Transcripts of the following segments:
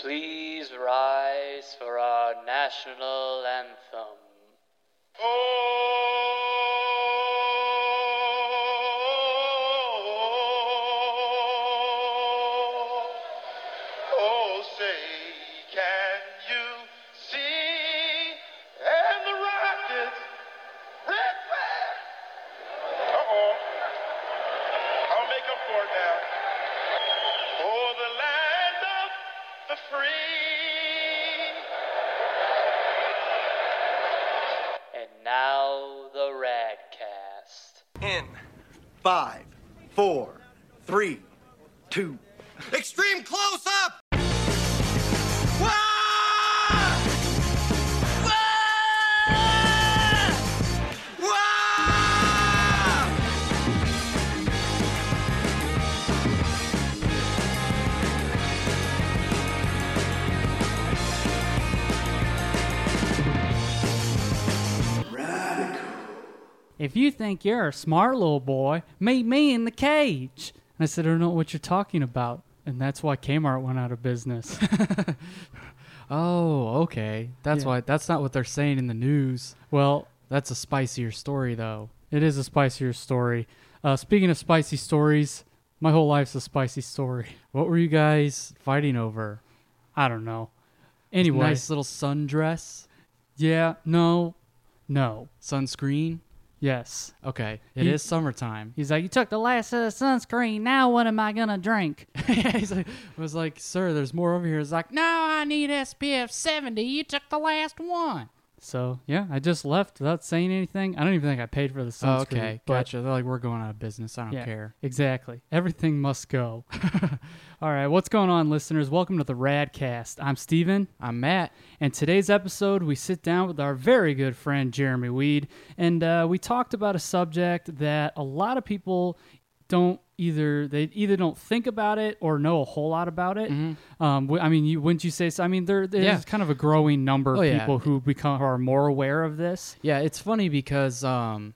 Please rise for our national anthem. Oh, four, three, two. Extreme If you think you're a smart little boy, meet me in the cage. And I said, I don't know what you're talking about. And that's why Kmart went out of business. Oh, okay. That's Yeah. why. That's not what they're saying in the news. well, That's a spicier story, though. it is a spicier story. Uh, speaking of spicy stories, my whole life's a spicy story. What were you guys fighting over? I don't know. Anyway, nice little sundress, yeah, no, no, sunscreen. Yes. Okay, it is He- summertime. He's like, you took the last of the sunscreen. Now what am I gonna drink? he's like, was like, sir, there's more over here. He's like, no, I need SPF 70. You took the last one. So yeah, I just left without saying anything. I don't even think I paid for the sunscreen. Oh, okay, but- gotcha. They're like, we're going out of business. I don't Yeah, care. Exactly. Everything must go. All right, what's going on, listeners? Welcome to the Radcast. I'm Steven, I'm Matt. and today's episode, we sit down with our very good friend Jeremy Weed, and uh, we talked about a subject that a lot of people don't either they either don't think about it or know a whole lot about it. Um, w- I mean, you wouldn't you say so? I mean, there's Mm-hmm. Yeah. kind of a growing number of Oh, yeah. people who become are more aware of this. Yeah, it's funny because um,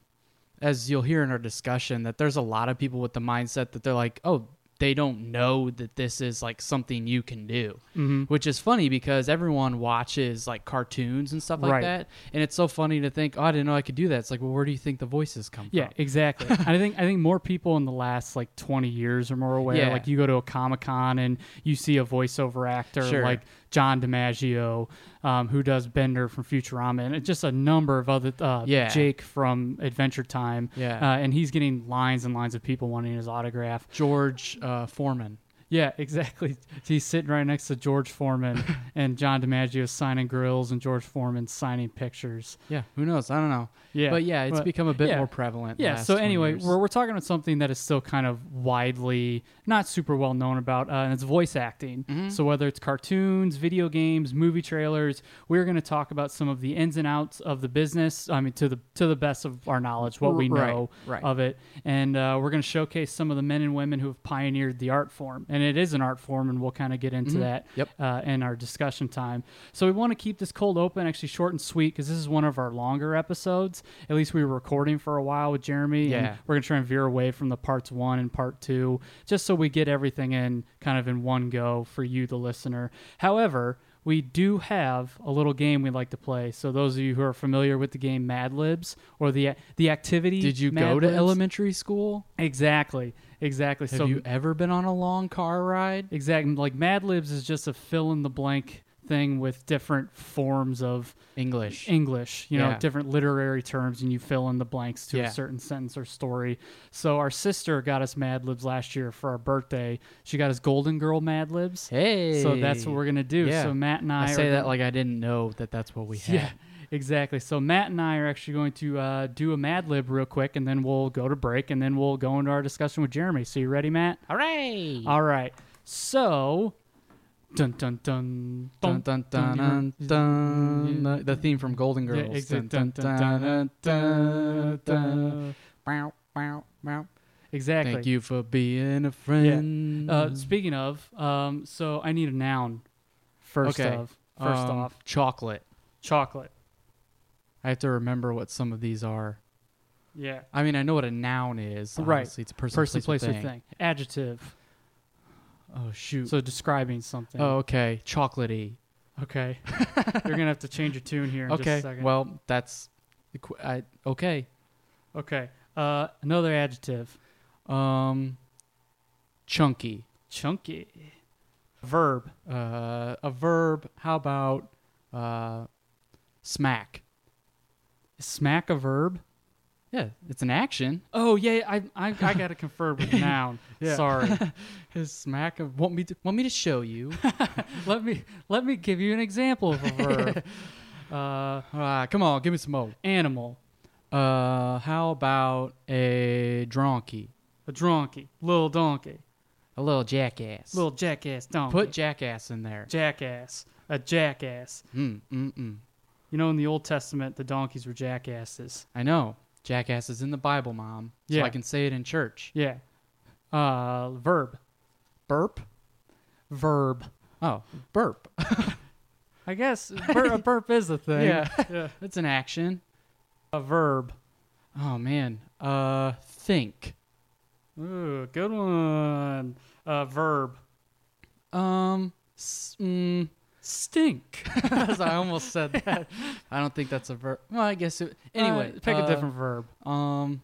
as you'll hear in our discussion, that there's a lot of people with the mindset that they're like, oh, they don't know that this is like something you can do, mm-hmm. which is funny because everyone watches like cartoons and stuff like Right. that, and it's so funny to think, oh, I didn't know I could do that. It's like, well, where do you think the voices come Yeah, from? exactly. I think I think more people in the last like 20 years are more aware. Yeah. Like you go to a Comic Con and you see a voiceover actor Sure. like John DiMaggio, um, who does Bender from Futurama, and just a number of other uh, Yeah. Jake from Adventure Time. Yeah. uh, and he's getting lines and lines of people wanting his autograph. George uh, Foreman. Yeah, exactly. He's sitting right next to George Foreman, and John DiMaggio signing grills, and George Foreman signing pictures. Yeah, who knows? I don't know. Yeah, but yeah, it's but- become a bit yeah. more prevalent. Yeah. So anyway, we're, we're talking about something that is still kind of widely not super well known about, uh, and it's voice acting. Mm-hmm. So whether it's cartoons, video games, movie trailers, we're going to talk about some of the ins and outs of the business. I mean, to the to the best of our knowledge, what we Right, know right. of it, and uh, we're going to showcase some of the men and women who have pioneered the art form, and it is an art form, and we'll kind of get into that Mm-hmm. Yep. uh, in our discussion time. So we want to keep this cold open, actually short and sweet, because this is one of our longer episodes. At least we were recording for a while with Jeremy. and we're gonna try and veer away from the parts one and part two, just so we get everything in kind of in one go for you, the listener. However. We do have a little game we like to play. So those of you who are familiar with the game Mad Libs or the the activity, Did you Mad go to elementary school? Exactly, exactly. Have so you ever been on a long car ride? Exactly. Like Mad Libs is just a fill in the blank thing with different forms of English. English, you know, Yeah. different literary terms, and you fill in the blanks to Yeah. a certain sentence or story. So our sister got us Mad Libs last year for our birthday. She got us Golden Girl Mad Libs. Hey. So that's what we're gonna do. Yeah. So Matt and I, I say that like I didn't know that that's what we had. yeah, exactly. So Matt and I are actually going to uh, do a Mad Lib real quick, and then we'll go to break, and then we'll go into our discussion with Jeremy. So you ready, Matt? Hooray! All right. So, dun dun dun Dun, dun, dun, dun, dun. The theme from Golden Yeah, Girls. exa- Dun, dun, dun, dun, dun. Bow, bow, bow. Exactly. Thank you for being a friend. Uh, speaking of, um, so I need a noun. First Okay. of, first Um, off, chocolate. chocolate. I have to remember what some of these are. Yeah. I mean, I know what a noun is. Right. Obviously, it's a person, Person, place, place, or thing. thing. Adjective. Oh shoot. So describing something. oh, okay. Chocolatey. Okay. You're gonna have to change your tune here in just Okay. a second. Well, that's I, okay. okay. Uh, another adjective. Um, chunky. Chunky. Verb. Uh, a verb. How about uh, smack? Smack a verb? Yeah, it's an action. Oh yeah, I I, I gotta confer with noun. Yeah. Sorry. His smack of want me to want me to show you. let me let me give you an example of a verb. uh, Ah, come on, give me some more. animal. Uh, how about a donkey? A donkey. Little donkey. A little jackass. Little jackass donkey. Put jackass in there. jackass. A jackass. Mm, mm, mm. You know, in the Old Testament, the donkeys were jackasses. I know. Jackasses in the Bible, Mom. So Yeah. I can say it in church. Yeah. Uh, verb. Burp? Verb. Oh, burp. I guess bur- a burp is a thing. yeah. yeah. It's an action. A verb. Oh, man. Uh, think. Ooh, good one. A verb. Um, s- mm, Stink. As I almost said that. I don't think that's a verb. Well, I guess it. Anyway, Uh, pick uh, a different verb. Um,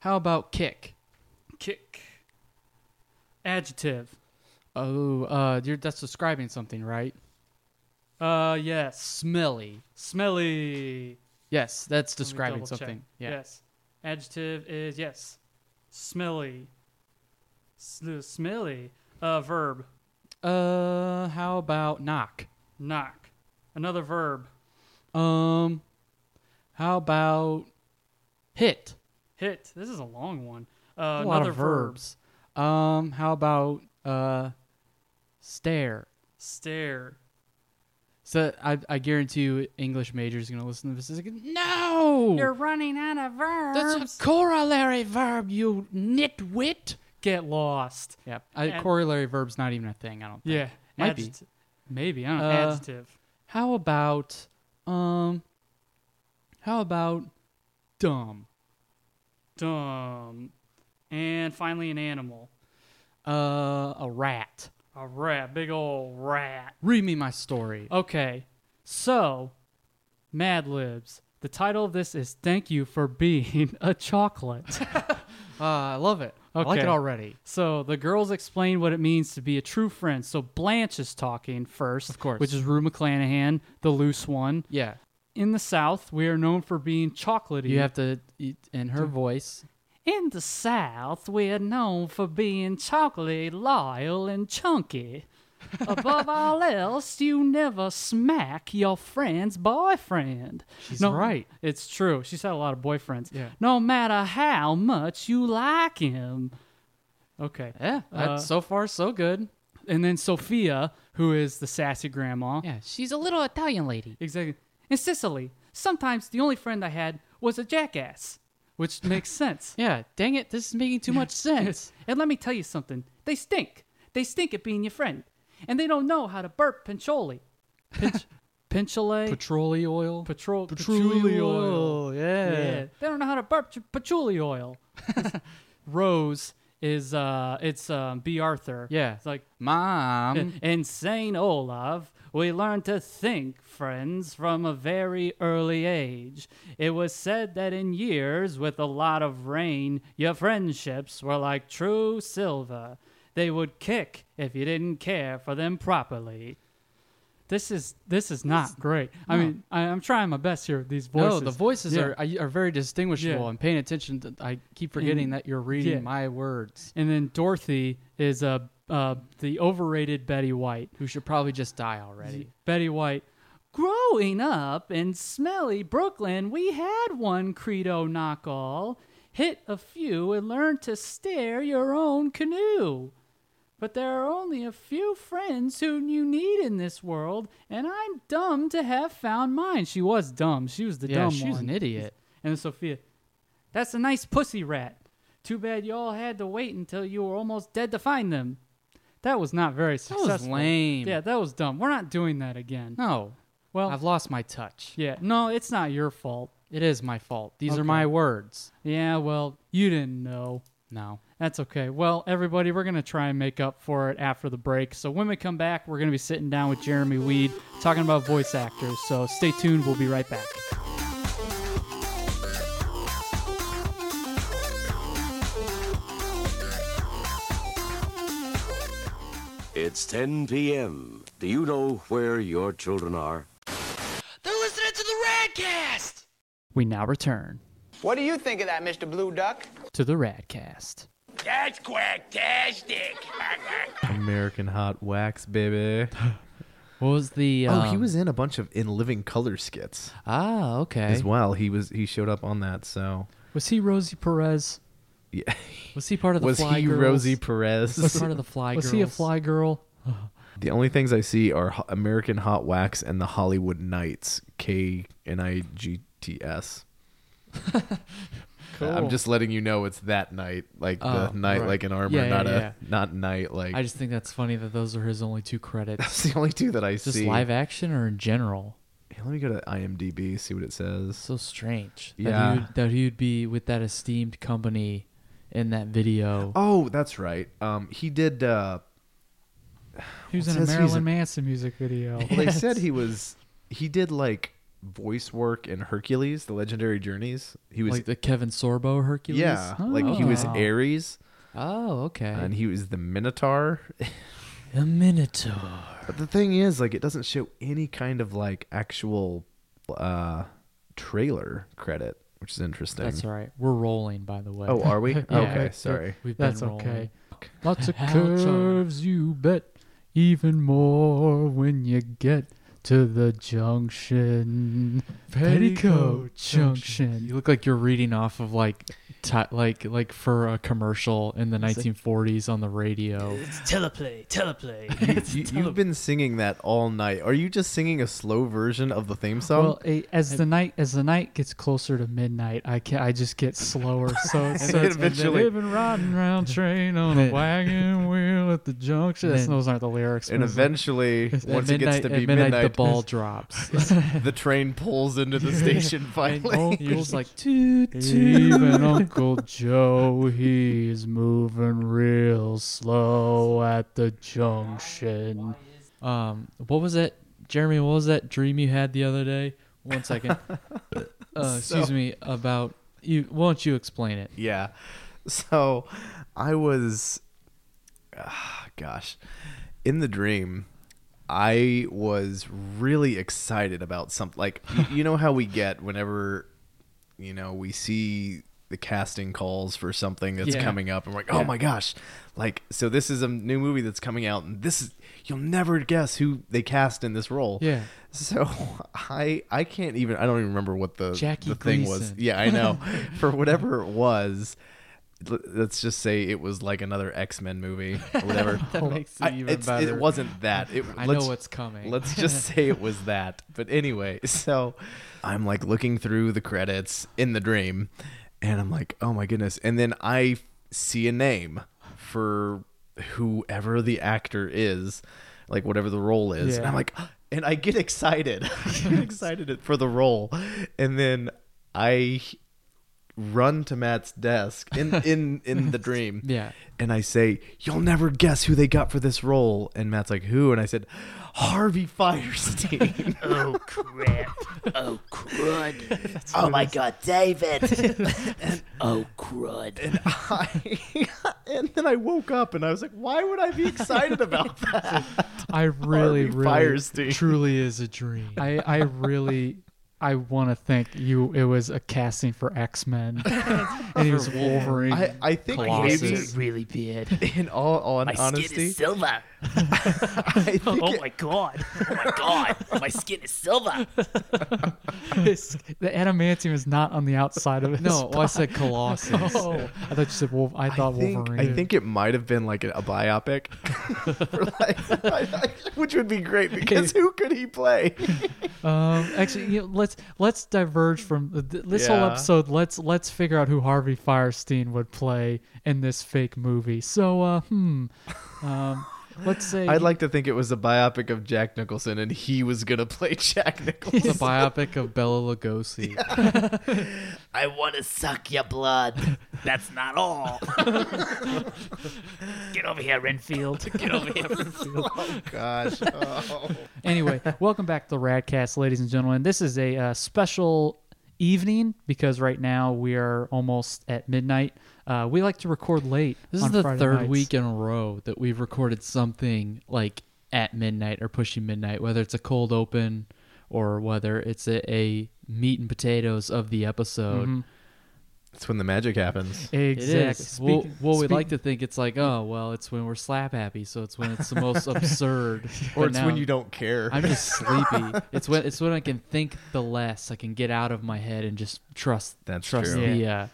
how about kick? Kick. Adjective. Oh, uh, you're, that's describing something, right? Uh, yes. Smelly. Smelly. Yes, that's describing something. Yeah. Yes. Adjective is yes. Smelly. Sl- smelly. Uh, verb. Uh, how about knock? Knock. Another verb. Um, how about hit? Hit. This is a long one. Uh, a another lot of verb. verbs. Um, how about uh, stare? Stare. So I, I guarantee you, English majors gonna listen to this. Is like, no, You're running out of verbs. that's a corollary verb. You nitwit. Get lost. Yeah, I, And- corollary verb's not even a thing. I don't. Think. Yeah. Might be. Maybe. I don't know. Uh, Adjective. How about um? How about dumb? Dumb. And finally, an animal. Uh, a rat. A rat. Big old rat. Read me my story. Okay, so Mad Libs. The title of this is "Thank You for Being a Chocolate." Uh, I love it. I like it already. so the girls explain what it means to be a true friend. So Blanche is talking first, Of course. which is Rue McClanahan, the loose one. Yeah, In the South, we are known for being chocolatey. you have to eat in her voice. In the South, we are known for being chocolatey, loyal, and chunky. Above all else, you never smack your friend's boyfriend. She's No, right. It's true. She's had a lot of boyfriends. Yeah. No matter how much you like him. Okay. Yeah, Uh, so far so good. And then Sophia, who is the sassy grandma. Yeah, she's a little Italian lady. Exactly. In Sicily, sometimes the only friend I had was a jackass, which makes sense. Yeah, dang it, this is making too much sense. And let me tell you something. They stink. They stink at being your friend. And they don't know how to burp pincholi. Pinch, pinchole? Petroleum oil. Patrol, Patchouli oil. Yeah. Yeah. They don't know how to burp ch- patchouli oil. Rose is, uh, it's um, Bea Arthur. Yeah. It's like, Mom. in St. Olaf, we learn to think, friends, from a very early age. It was said that in years with a lot of rain, your friendships were like true silver. They would kick if you didn't care for them properly. This is this is not great. I mean, I, I'm trying my best here with these voices. No, the voices Yeah. are are very distinguishable. Yeah. I'm paying attention. To, I keep forgetting And- that you're reading yeah. my words. And then Dorothy is uh, uh, the overrated Betty White. Who should probably just die already. Betty White. Growing up in smelly Brooklyn, we had one credo knock all. Hit a few and learn to steer your own canoe. But there are only a few friends who you need in this world, and I'm dumb to have found mine. She was dumb. She was the Yeah, dumb she was one. an idiot. And Sophia, that's a nice pussy rat. Too bad you all had to wait until you were almost dead to find them. That was not very successful. That was lame. Yeah, that was dumb. We're not doing that again. No, Well, I've lost my touch. yeah, no, it's not your fault. It is my fault. These Okay. are my words. Yeah, well, you didn't know. No. That's okay. Well, everybody, we're going to try and make up for it after the break. So when we come back, we're going to be sitting down with Jeremy Weed talking about voice actors. So stay tuned. We'll be right back. It's 10 p.m. Do you know where your children are? They're listening to the Radcast! We now return What do you think of that, Mr. Blue Duck? to the Radcast. That's quacktastic. American Hot Wax, baby. What was the? oh, he um, was in a bunch of in living color skits Ah, okay. as well. He was he showed up on that. So Was he Rosie Perez? yeah, Was he part of the was Fly he Girls? Rosie Perez? Was he part of the Fly Was Girls? he a fly girl? the only things I see are Ho- American Hot Wax and the Hollywood Knights. K N I G T S. I'm just letting you know it's that night, like Oh, the knight, right. like an armor, Yeah, yeah, not yeah. a not knight. Like I just think that's funny that those are his only two credits. that's the only two that I see. Just see. live action or in general? Hey, let me go to IMDb see what it says. So strange. Yeah. That he, would, that he would be with that esteemed company in that video. Oh, that's right. Um, he did. uh He was It in a says he's Marilyn a- Manson music video. Well, they said he was. He did like voice work in Hercules: The Legendary Journeys. He was. like the Kevin Sorbo Hercules. yeah, like he was Oh. Ares, Oh, okay. and he was the Minotaur. a Minotaur. But the thing is, like, it doesn't show any kind of like actual uh trailer credit, which is interesting. That's all right. We're rolling, by the way. Oh, are we? Yeah. okay, sorry. We've been That's rolling. okay. Lots of curves, you bet. Even more when you get to the junction. Petticoat Junction. You look like you're reading off of like, ti like, like for a commercial in the 1940s on the radio. It's teleplay, teleplay. You, you've been singing that all night. Are you just singing a slow version of the theme song? Well, eh, as the night as the night gets closer to midnight, I can I just get slower. So it starts eventually- They've been riding round train on a wagon wheel at the junction. Then- those aren't the lyrics. and eventually, At once it gets to be at midnight, midnight, the ball drops. the train pulls into the station finally. You're just like, toot, toot. Even Uncle Joe, he's moving real slow at the junction. Um, what was that, Jeremy? What was that dream you had the other day? One second. uh, excuse So- me. About you. Why don't you explain it? Yeah. So I was, ah, gosh, in the dream, I was really excited about something. Like, y- you know how we get whenever, you know, we see the casting calls for something that's Yeah. coming up, and we're like, oh my gosh, like, so this is a new movie that's coming out, and this is, you'll never guess who they cast in this role. Yeah. So I I can't even I don't even remember what the Jackie the thing was. Yeah, I know. For whatever it was, let's just say it was like another X Men movie or whatever. That makes it I- even it's- better. It wasn't that. It, I know what's coming. Let's just say it was that. But anyway, so I'm like looking through the credits in the dream, and I'm like, oh my goodness. And then I see a name for whoever the actor is, like whatever the role is, Yeah. and I'm like, and I get excited. I get excited for the role, and then I run to Matt's desk in in in the dream. Yeah. And I say, "You'll never guess who they got for this role." And Matt's like, "Who?" And I said, "Harvey Fierstein." oh crap. Oh crud. oh my god, David. and, oh crud. and I and then I woke up and I was like, "Why would I be excited about that?" I really, Harvey really, Fierstein. Truly is a dream. I, I really, I want to think you. It was a casting for X Men, and he was Wolverine. I, I think Colossus. maybe It's really bad. in all, all My honesty, skin is silver. I think Oh it- my god. Oh my god. My skin is silver. His- the adamantium is not on the outside of it. no, well, I said Colossus. Oh, I thought you said Wolf. I I thought think, Wolverine. I think it might have been like a, a biopic, For like- which would be great because who could he play? Um, actually, you know, let's let's diverge from th- th- this whole Yeah. episode. Let's let's figure out who Harvey Fierstein would play in this fake movie. So, uh, hmm, um, let's say I'd like to think it was a biopic of Jack Nicholson and he was gonna play Jack Nicholson. It's Nicholson. a biopic of Bela Lugosi. I want to suck your blood. That's not all. Get over here, Renfield. Get over here, Renfield. Gosh. Oh. anyway, welcome back to the Radcast, ladies and gentlemen. This is a uh, special evening because right now we are almost at midnight. Uh, we like to record late. This is the Friday third nights. week in a row that we've recorded something like at midnight or pushing midnight, whether it's a cold open or whether it's a, a meat and potatoes of the episode. That's when the magic happens. Exactly. is. well, Speak- well we'd like to think it's like, oh, well, it's when we're slap happy, so it's when it's the most absurd. Or But it's now when you don't care. I'm just sleepy. It's when it's when I can think the less. I can get out of my head and just trust. That's trust true. the uh,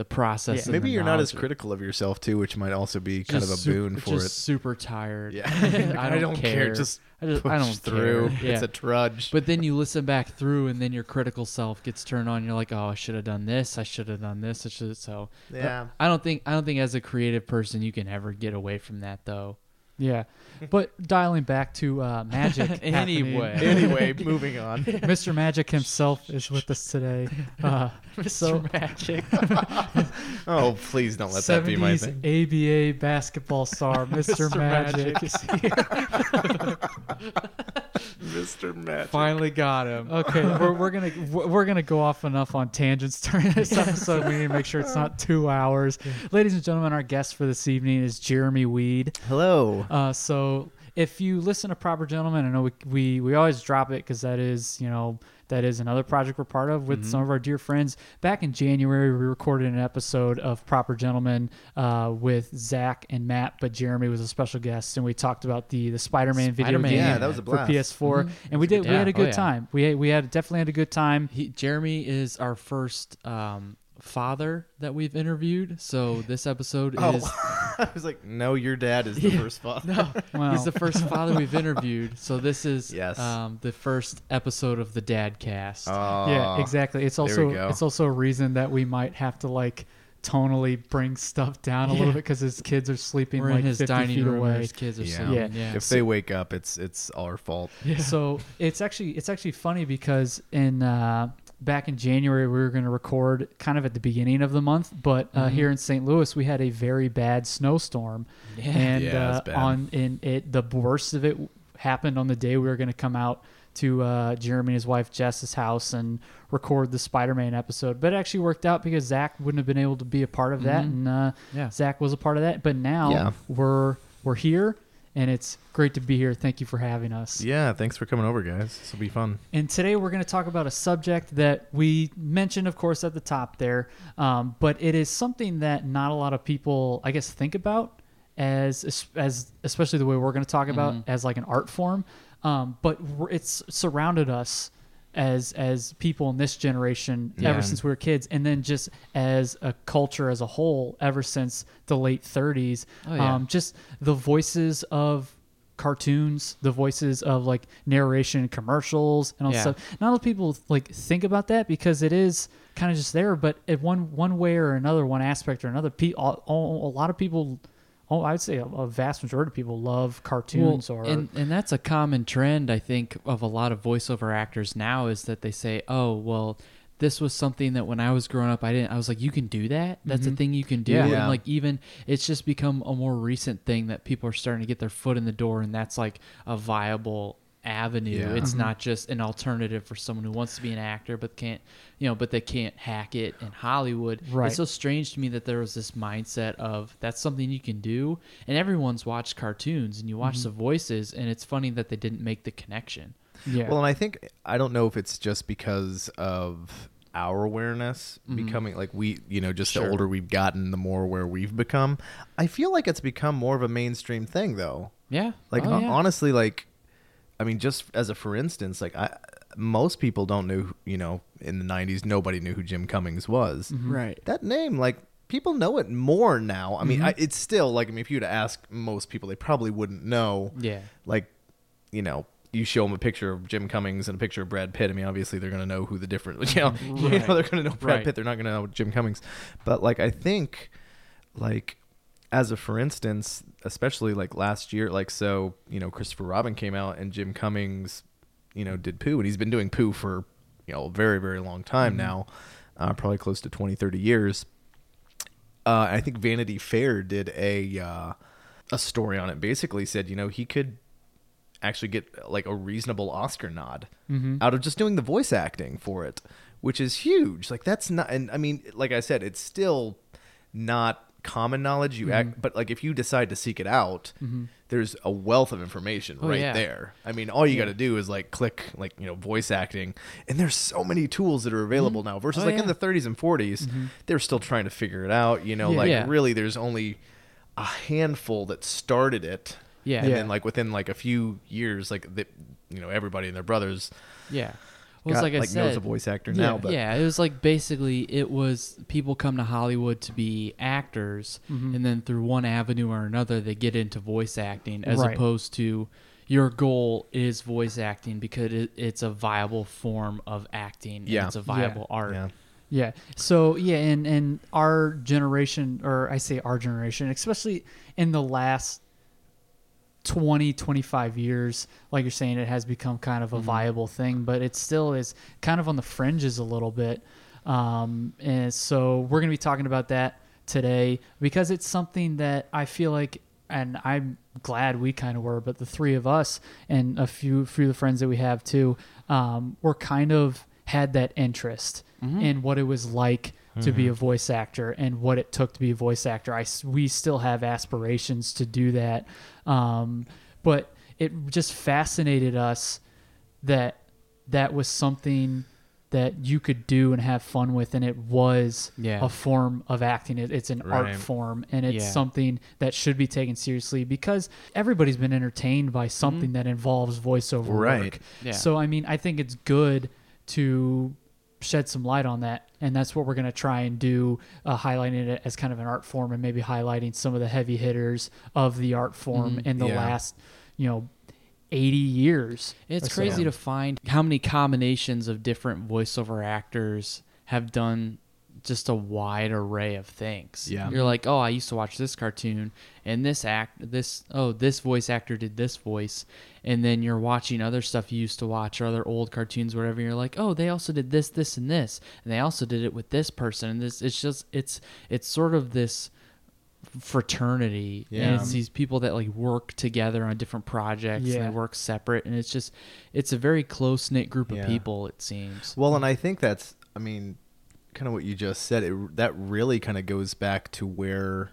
the process. Yeah. and Maybe the you're not as critical of yourself too, which might also be kind of a just boon for just it. super tired. Yeah. I don't, care. Just I just push I don't through. care. It's a trudge. But then you listen back through, and then your critical self gets turned on. You're like, "Oh, I should have done this. I should have done this. I should." So, Yeah. I don't think I don't think as a creative person you can ever get away from that, though. Yeah, but dialing back to uh, magic. Anyway. anyway, moving on. Mr. Magic himself is with us today. Uh, so, Magic. Oh, please don't let that be my 70s thing. ABA basketball star Mr. Mr. Magic Magic. is here. Mr. Magic. Finally got him. Okay, we're, we're gonna we're gonna go off enough on tangents during this episode. We need to make sure it's not two hours. Ladies and gentlemen, our guest for this evening is Jeremy Weed. Hello. Uh, so if you listen to Proper Gentlemen, I know we we, we always drop it because that is you know that is another project we're part of with some of our dear friends. Back in January, we recorded an episode of Proper Gentlemen uh, with Zach and Matt, but Jeremy was a special guest, and we talked about the the Spider-Man, video game Yeah, that was a blast. for. PS4, and we did we had a oh good yeah. time. We we had definitely had a good time. He, Jeremy is our first um, father that we've interviewed. So this episode Oh, is I was like, no, your dad is the first father. Wow. he's the first father we've interviewed. So this is Yes. um, the first episode of the Dad Cast. yeah, exactly. It's also it's also a reason that we might have to like tonally bring stuff down a little bit because his kids are sleeping We're like in his 50 dining feet room away. his kids are Yeah. sleeping. Yeah. Yeah. If they wake up, it's it's our fault. So it's actually it's actually funny because in uh, back in January we were going to record kind of at the beginning of the month, but uh, Mm-hmm. here in St. Louis we had a very bad snowstorm, and Yeah, uh, bad. on in it the worst of it happened on the day we were going to come out to uh, Jeremy and his wife Jess's house and record the Spider-Man episode. But it actually worked out because Zach wouldn't have been able to be a part of that, and uh, Mm-hmm. Yeah. Zach was a part of that. But now Yeah. we're we're here, and it's great to be here. Thank you for having us. Yeah, thanks for coming over, guys. This will be fun. And today we're going to talk about a subject that we mentioned, of course, at the top there, um, but it is something that not a lot of people, I guess, think about as as especially the way we're going to talk about as like an art form. Um, but it's surrounded us as as people in this generation Yeah. ever since we were kids, and then just as a culture as a whole ever since the late 30s. Oh, yeah. um, just the voices of cartoons, the voices of like narration commercials and all Yeah. stuff. Not a lot of people like think about that because it is kind of just there, but in one one way or another, one aspect or another, pe- all, all, a lot of people, oh, I'd say a, a vast majority of people love cartoons Well, or and and that's a common trend I think of a lot of voiceover actors now is that they say, "Oh, well, this was something that when I was growing up, I didn't." I was like, "You can do that? That's a mm-hmm. thing you can do." Yeah. And like even it's just become a more recent thing that people are starting to get their foot in the door, and that's like a viable avenue. Yeah. It's mm-hmm. not just an alternative for someone who wants to be an actor but can't, you know, but they can't hack it in Hollywood. Right. It's so strange to me that there was this mindset of that's something you can do, and everyone's watched cartoons and you watch mm-hmm. the voices, and it's funny that they didn't make the connection. yeah. Well, and I think I don't know if it's just because of our awareness mm-hmm. becoming like we, you know, just the older we've gotten, the more aware we've become. I feel like it's become more of a mainstream thing, though. Yeah, Like Oh, yeah. honestly, like I mean, just as a for instance, like I most people don't know, you know, in the '90s, nobody knew who Jim Cummings was. Mm-hmm. right. That name, like people know it more now. I mean, mm-hmm. I, it's still like I mean, if you were to ask most people, they probably wouldn't know. Yeah. Like, you know, you show them a picture of Jim Cummings and a picture of Brad Pitt. I mean, obviously they're gonna know who the different. You know, you know they're gonna know Brad Right. Pitt. They're not gonna know Jim Cummings. But like, I think, like. As a for instance, especially like last year, like so, you know, Christopher Robin came out and Jim Cummings, you know, did Pooh, and he's been doing Pooh for you know a very very long time now, uh, probably close to 20, 30 years. Uh, I think Vanity Fair did a uh, a story on it. Basically, said you know he could actually get like a reasonable Oscar nod out of just doing the voice acting for it, which is huge. Like that's not, and I mean, like I said, it's still not common knowledge. You mm-hmm. act, but like if you decide to seek it out, mm-hmm. there's a wealth of information Oh, right yeah. there. I mean, all you got to do is like click like you know voice acting, and there's so many tools that are mm-hmm. available now. Versus Oh, like in the 30s and 40s, they're still trying to figure it out. You know, Yeah. like Yeah. really, there's only a handful that started it. Yeah. and Yeah. then like within like a few years, like the, you know everybody and their brothers Yeah. Well, got, like I like said, knows a voice actor yeah, now. But yeah, it was like basically it was people come to Hollywood to be actors, Mm-hmm. and then through one avenue or another they get into voice acting, as Right. opposed to your goal is voice acting because it, it's a viable form of acting. Yeah. it's a viable art. yeah, Yeah. So yeah, and and our generation, or I say our generation, especially in the last 20, 25 years, like you're saying, it has become kind of a viable thing, but it still is kind of on the fringes a little bit. Um, and so we're going to be talking about that today because it's something that I feel like, and I'm glad we kind of were, but the three of us and a few few of the friends that we have too, um, were kind of had that interest in what it was like to be a voice actor and what it took to be a voice actor. I we still have aspirations to do that, um, but it just fascinated us that that was something that you could do and have fun with, and it was Yeah. a form of acting. It, it's an art form, and it's Yeah. something that should be taken seriously because everybody's been entertained by something that involves voiceover Right. work. Yeah. So I mean, I think it's good to shed some light on that, and that's what we're going to try and do, uh, highlighting it as kind of an art form, and maybe highlighting some of the heavy hitters of the art form in the Yeah. last, you know, eighty years. It's or so. crazy to find how many combinations of different voiceover actors have done just a wide array of things. Yeah. You're like, "Oh, I used to watch this cartoon and this act this oh, this voice actor did this voice." And then you're watching other stuff you used to watch or other old cartoons whatever. You're like, "Oh, they also did this this and this." And they also did it with this person and this it's just it's it's sort of this fraternity and Yeah. it's these people that like work together on different projects and they work separate and it's just it's a very close knit group of people it seems Well, and I think that's, I mean, kind of what you just said. It, that really kind of goes back to where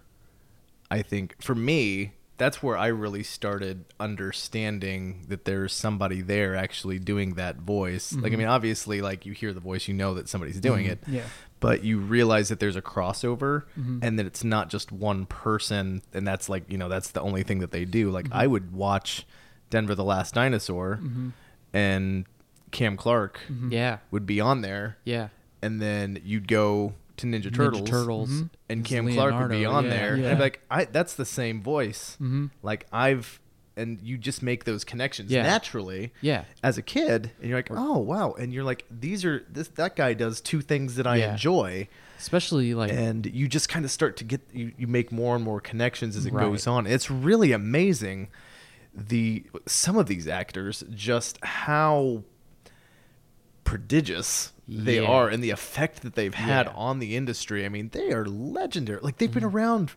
I think, for me, that's where I really started understanding that there's somebody there actually doing that voice. Like, I mm-hmm. mean, obviously, like you hear the voice, you know that somebody's doing mm-hmm. it. Yeah. But you realize that there's a crossover mm-hmm. and that it's not just one person. And that's like, you know, that's the only thing that they do. Like, I would watch Denver the Last Dinosaur and Cam Clarke yeah would be on there, yeah and then you'd go to Ninja Turtles, Ninja Turtles mm-hmm. and It's Cam Clarke would be on yeah. there, and I'd be like, I, "That's the same voice." Mm-hmm. Like I've, and you just make those connections Yeah. naturally, Yeah. as a kid, and you're like, "Oh wow," and you're like, "These are this that guy does two things that I Yeah. enjoy." especially like and you just kind of start to get you, you make more and more connections as it Right. goes on it's really amazing the some of these actors just how prodigious they Yeah. are and the effect that they've had Yeah. on the industry i mean they are legendary like they've been around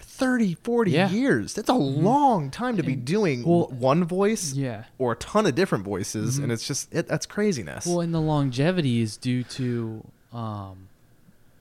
30 40 Mm-hmm. Yeah. Mm-hmm. years that's a long time to be doing well, one voice Yeah. or a ton of different voices and it's just it, that's craziness well and the longevity is due to um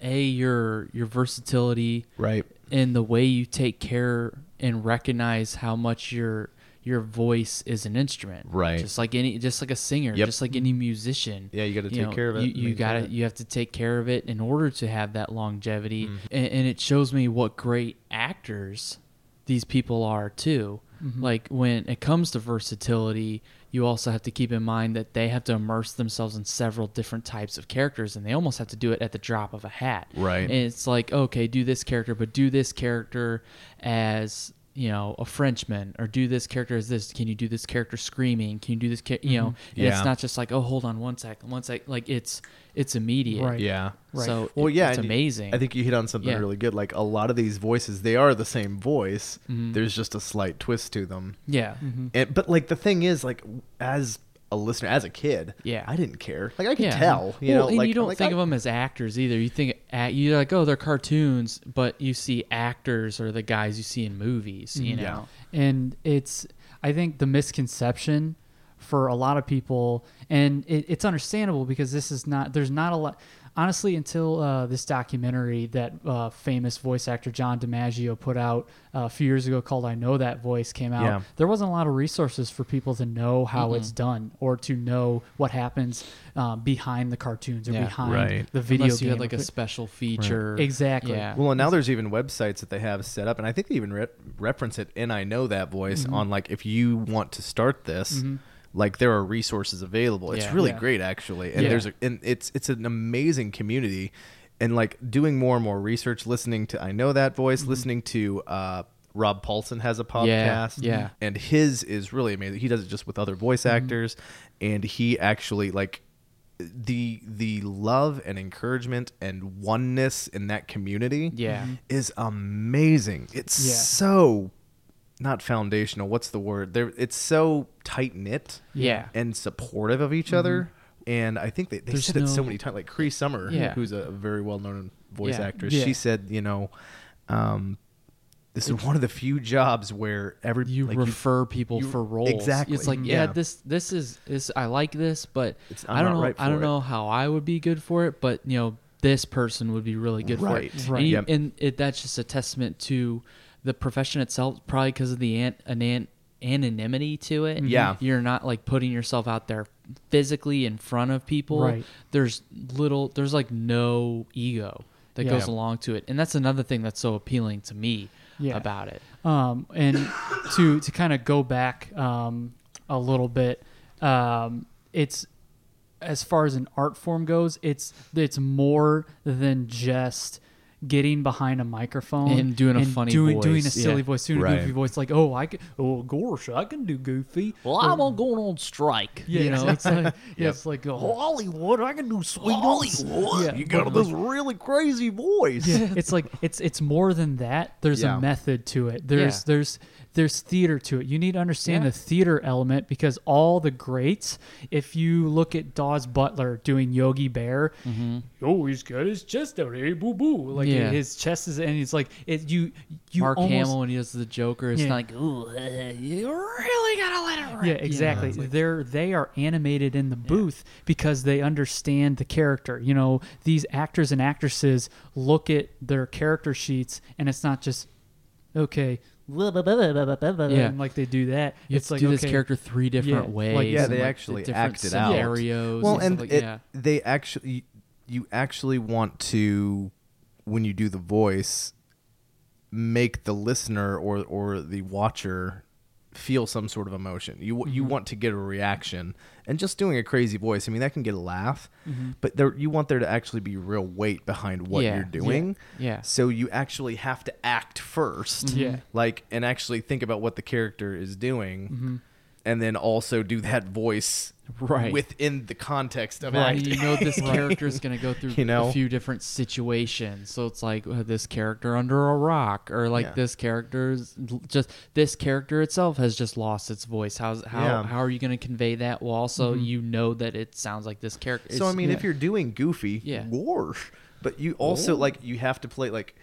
a your your versatility right and the way you take care and recognize how much your your voice is an instrument Right. just like any just like a singer Yep. just like any musician Yeah, you gotta you take care of it, you, you gotta it. you have to take care of it in order to have that longevity Mm-hmm. and, and it shows me what great actors these people are too Mm-hmm. like when it comes to versatility you also have to keep in mind that they have to immerse themselves in several different types of characters and they almost have to do it at the drop of a hat Right. and it's like okay do this character but do this character as you know a Frenchman or do this character as this. Can you do this character screaming? Can you do this? Ca-? You know, and Yeah. it's not just like oh hold on one second, one sec. Like it's it's immediate. Right. Yeah. So Well, it- yeah, it's amazing. I think you hit on something Yeah. really good. Like a lot of these voices, they are the same voice. Mm-hmm. There's just a slight twist to them. yeah. And, but like the thing is, like as a listener, as a kid, Yeah. I didn't care. Like I could Yeah. tell, you well, know, and like you don't like, think I- of them as actors either. You think at you're like, oh, they're cartoons, but you see actors or the guys you see in movies. You mm, know, Yeah. and it's i think the misconception for a lot of people and it, it's understandable because this is not there's not a lot honestly until uh, this documentary that uh, famous voice actor john dimaggio put out uh, a few years ago called i know that voice came out Yeah. there wasn't a lot of resources for people to know how it's done or to know what happens um, behind the cartoons or Yeah. behind Right. the video unless you game had like a special feature. Exactly. Yeah. Well, and now there's even websites that they have set up, and I think they even re- reference it. And I know that voice Mm-hmm. on like if you want to start this, like there are resources available. It's Yeah. really Yeah. great actually, and Yeah. there's a, and it's it's an amazing community, and like doing more and more research, listening to I know that voice, listening to. uh Rob Paulsen has a podcast, yeah. and his is really amazing. He does it just with other voice actors, and he actually like the the love and encouragement and oneness in that community Yeah. Is amazing. It's Yeah. so not foundational. What's the word? There it's so tight knit Yeah. and supportive of each other. And I think they, they There's said it so many times. Like Cree Summer, Yeah. who's a very well known voice Yeah. actress, Yeah. she said, you know, um, this is one of the few jobs where every you like, refer people you- for roles. exactly. It's like, yeah, Yeah. this this is is I like this, but It's- I don't know right I don't it. know how I would be good for it, but you know, this person would be really good Right. for it. Right. And, you- Yep. and it, that's just a testament to the profession itself, probably because of the an, an, anonymity to it. Yeah. You're not like putting yourself out there physically in front of people. Right. There's little there's like no ego that Yeah. goes along to it. And that's another thing that's so appealing to me Yeah. about it. um, and to to kind of go back um, a little bit, um, it's as far as an art form goes, it's it's more than just getting behind a microphone And doing a funny doing, doing a silly yeah. voice, doing a Right. goofy voice, like oh I can, oh gosh I can do goofy. Well, I'm on going on strike. Yeah, you know? it's like yeah, it's like oh, Hollywood, I can do sweet Hollywood. yeah, you got this really crazy voice. yeah, it's like it's it's more than that. There's Yeah. a method to it. There's Yeah. there's there's theater to it. You need to understand Yeah. the theater element because all the greats. If you look at Daws Butler doing Yogi Bear, oh, he's got his chest out, hey, boo boo, like Mm-hmm. Yeah. his chest is, and he's like it. You you Mark almost, Hamill when he does the Joker, it's Yeah. like, ooh, uh, you really gotta let it rip. Yeah, exactly. They're they are animated in the booth because they understand the character. You know, these actors and actresses look at their character sheets, and it's not just okay. Yeah. and like they do that. You it's have to like do this okay, character three different Yeah, ways. like- yeah, they like, actually the act it out. scenarios. Well, and, and like, it, yeah, they actually, you actually want to, when you do the voice, make the listener or or the watcher feel some sort of emotion. You you Mm-hmm. want to get a reaction, and just doing a crazy voice. I mean, that can get a laugh, Mm-hmm. but there you want there to actually be real weight behind what Yeah, you're doing. yeah. So you actually have to act first, Yeah. like and actually think about what the character is doing. Mm-hmm. And then also do that voice Right. within the context of Right, acting. you know this character is going to go through You know? a few different situations. So it's like uh, this character under a rock, or like Yeah. this character's l- just this character itself has just lost its voice. How's how Yeah. how are you going to convey that? Well, also you know that it sounds like this character. So I mean, yeah. if you're doing Goofy, Yeah. gosh, but you also like you have to play like Go-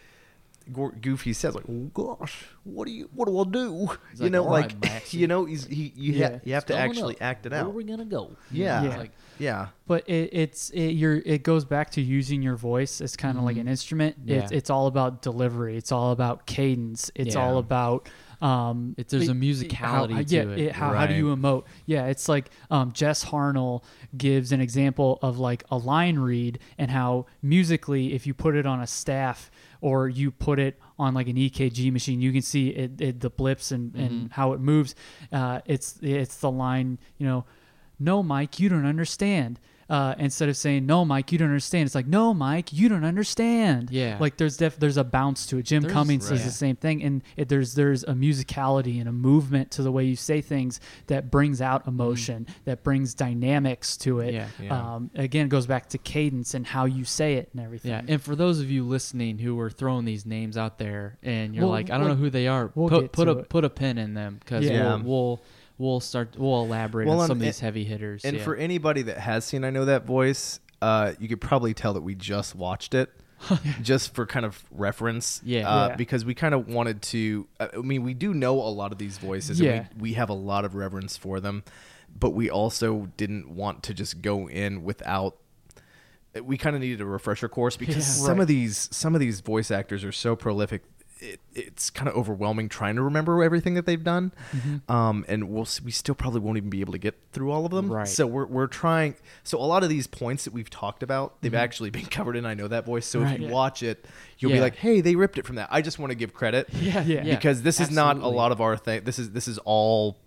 Goofy says like, oh, gosh, what do you, what do I do? you like, know, like right, you know, he's he you Yeah. ha- you have to actually up. act it out. Where are we gonna go? yeah, Yeah. yeah, Like- yeah, But it, it's it, you're it goes back to using your voice as kind of like an instrument. It's Mm-hmm. Yeah. it's all about delivery. It's all about cadence. It's all about um. It- there's a how- musicality yeah, to it. how, how do you emote? Yeah, it's like um, Jess Harnell gives an example of like a line read and how musically, if you put it on a staff or you put it on like an EKG machine, you can see it, it the blips and, Mm-hmm. and how it moves. Uh, it's it's the line, you know, no, Mike, you don't understand. Uh, instead of saying no mike you don't understand it's like no mike you don't understand Yeah. like there's def- there's a bounce to it jim There's- cummings says the same thing and it, there's there's a musicality and a movement to the way you say things that brings out emotion that brings dynamics to it Yeah. Yeah. Um, again it goes back to cadence and how you say it and everything Yeah, and for those of you listening who are throwing these names out there and you're We'll- like, I don't we'll- know who they are, we'll put get put a it. put a pin in them because Yeah. we'll, we'll we'll start we'll elaborate Well, on and- some of these heavy hitters. And yeah. for anybody that has seen I Know That Voice, uh, you could probably tell that we just watched it. just for kind of reference, Yeah. uh, Yeah. because we kind of wanted to. uh, I mean, we do know a lot of these voices, and Yeah. we, we have a lot of reverence for them, but we also didn't want to just go in without. We kind of needed a refresher course because Yeah. some Right. of these some of these voice actors are so prolific. It, it's kind of overwhelming trying to remember everything that they've done, um, and we'll s- we still probably won't even be able to get through all of them. Right. So we're we're trying. So a lot of these points that we've talked about, they've actually been covered in I know that voice. So Right. if you Yeah. watch it, you'll be like, hey, they ripped it from that. I just want to give credit. yeah, Yeah. yeah, Because this is not a lot of our thing. This is this is all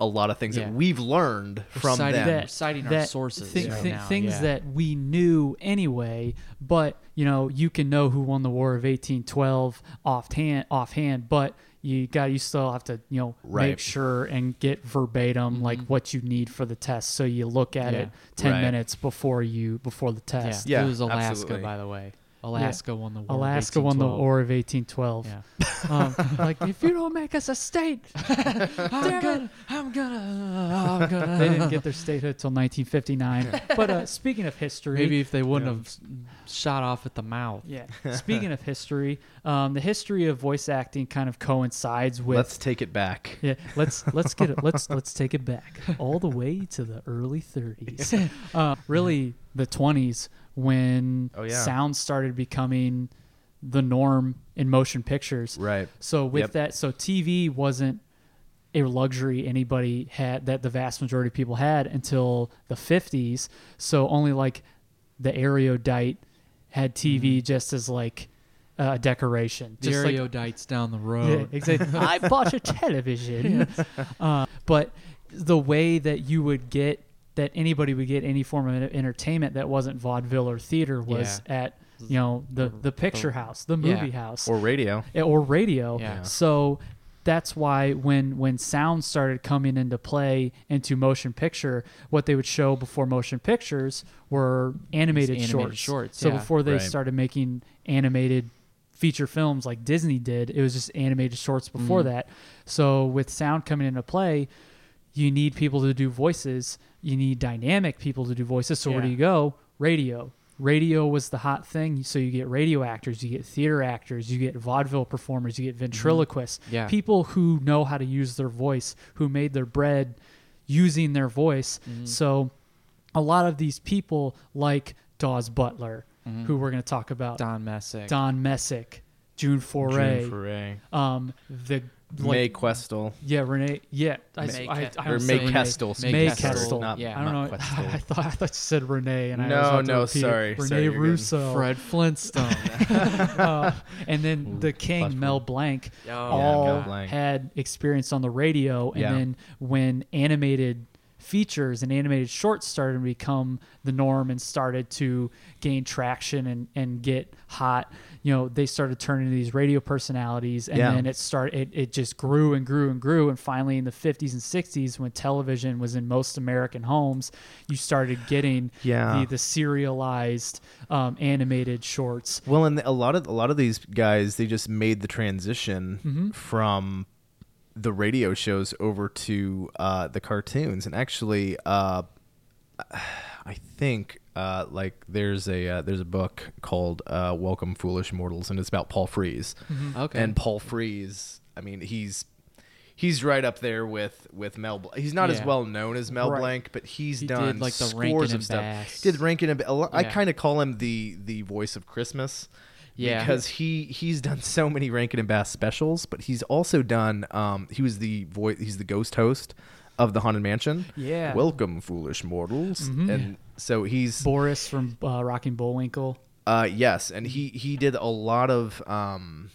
a lot of things Yeah. that we've learned from citing them. We're citing our sources thi- right thi- now, things yeah. that we knew anyway but you know you can know who won the war of 1812 offhand offhand but you got you still have to you know make sure and get verbatim like what you need for the test so you look at Mm-hmm. Yeah. it 10 Right. minutes before you before the Yeah, test Yeah, it was Alaska, absolutely. by the way. Alaska won the war. of Alaska won the 1812. war of 1812 Yeah. um, like if you don't make us a state I'm gonna, I'm gonna, I'm gonna. they didn't get their statehood till 1959 but uh, speaking of history Maybe if they wouldn't have shot off at the mouth. Yeah. Speaking of history, um, the history of voice acting kind of coincides with. Let's take it back. yeah, let's let's get it. Let's let's take it back all the way to the early 30s. Uh, really, the 20s when Oh, yeah. sound started becoming the norm in motion pictures. Right. So with Yep. that, so TV wasn't a luxury anybody had that the vast majority of people had until the 50s. So only like the erudite had TV just as like a decoration. The Just like down the yeah, road. exactly. I bought a television. uh, but the way that you would get that anybody would get any form of entertainment that wasn't vaudeville or theater was at you know the the picture house, the Yeah. movie house, Or radio. eh, or radio. Yeah. So that's why when when sound started coming into play into motion picture, what they would show before motion pictures were animated, animated shorts. shorts, So yeah. before they Right. started making animated feature films like Disney did, it was just animated shorts before that. So with sound coming into play, you need people to do voices. You need dynamic people to do voices. So where do you go? Radio. Radio was the hot thing. So you get radio actors, you get theater actors, you get vaudeville performers, you get mm-hmm. ventriloquists. Yeah. People who know how to use their voice, who made their bread using their voice. Mm-hmm. So a lot of these people like Daws Butler, mm-hmm. who we're going to talk about, Don Messick. Don Messick, June Foray, June Foray. um, the Mae Questel. yeah, Renee. Yeah, I, May I, Ke- I Or May say Renee. Kestel. May May Kestel, Kestel. Not, yeah. I don't know. I thought I thought you said Renee, and I No, was about to no, sorry, Renee sorry. Russo. Fred Flintstone. uh, and then the King Mel Blanc Oh, all Mel Blanc. had experience on the radio, and Yeah. then when animated features and animated shorts started to become the norm and started to gain traction and, and get hot you know they started turning into these radio personalities and Yeah. then it started it, it just grew and grew and grew and finally in the 50s and 60s when television was in most american homes you started getting Yeah. the, the serialized um, animated shorts Well, and a lot of a lot of these guys, they just made the transition Mm-hmm. from the radio shows over to uh, the cartoons. And actually, uh, I think uh, like there's a uh, there's a book called uh, "Welcome, Foolish Mortals," and it's about Paul Frees. Okay. And Paul Frees, I mean, he's he's right up there with with Mel. Bl- he's not as well known as Mel Right. Blanc, but he's He done did, like, the scores Rankin of and stuff. Bass. Did Rankin and Ba- a lo- I kind of call him the the voice of Christmas. Yeah. because he he's done so many Rankin and Bass specials, but he's also done. Um, he was the voice. He's the ghost host of the Haunted Mansion. Yeah. welcome, foolish mortals. And so he's boris from uh, Rocky and Bullwinkle uh yes, and he he did a lot of um.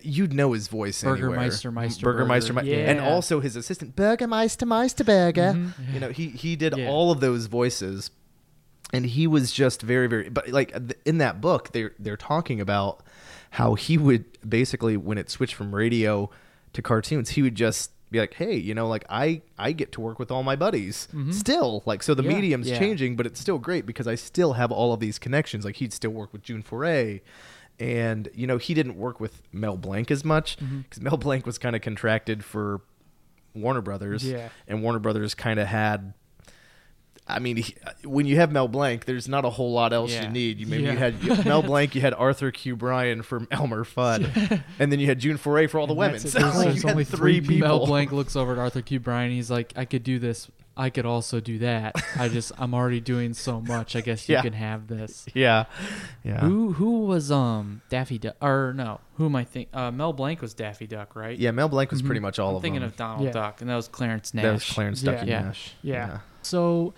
You'd know his voice anywhere. Burgermeister, Meister Burgermeister, Burger. Me- and also his assistant Burgermeister Meisterberger. You know, he he did Yeah. all of those voices, and he was just very very but like in that book they're they're talking about how he would basically when it switched from radio to cartoons he would just be like hey you know like i i get to work with all my buddies mm-hmm. still like so the Yeah. medium's Yeah. changing but it's still great because i still have all of these connections like he'd still work with june foray and you know he didn't work with mel blanc as much mm-hmm. because mel blanc was kind of contracted for warner brothers Yeah. and warner brothers kind of had I mean, he, when you have Mel Blanc, there's not a whole lot else Yeah. you need. You maybe Yeah. you had you- Mel Blanc, you had Arthur Q. Bryan from Elmer Fudd, and then you had June Foray for all the And women. So There's- you there's only three three people. Mel Blanc looks over at Arthur Q. Bryan. He's like, I could do this. I could also do that. I just, I'm already doing so much. I guess you Yeah. can have this. Yeah, yeah. Who who was um Daffy Duck or no? Who am I think? Uh, Mel Blanc was Daffy Duck, right? Yeah, Mel Blanc was pretty much all of them. I'm of thinking them. of Donald Yeah. Duck, and that was Clarence Nash. that was Clarence Yeah. Ducky Yeah. Nash. Yeah. So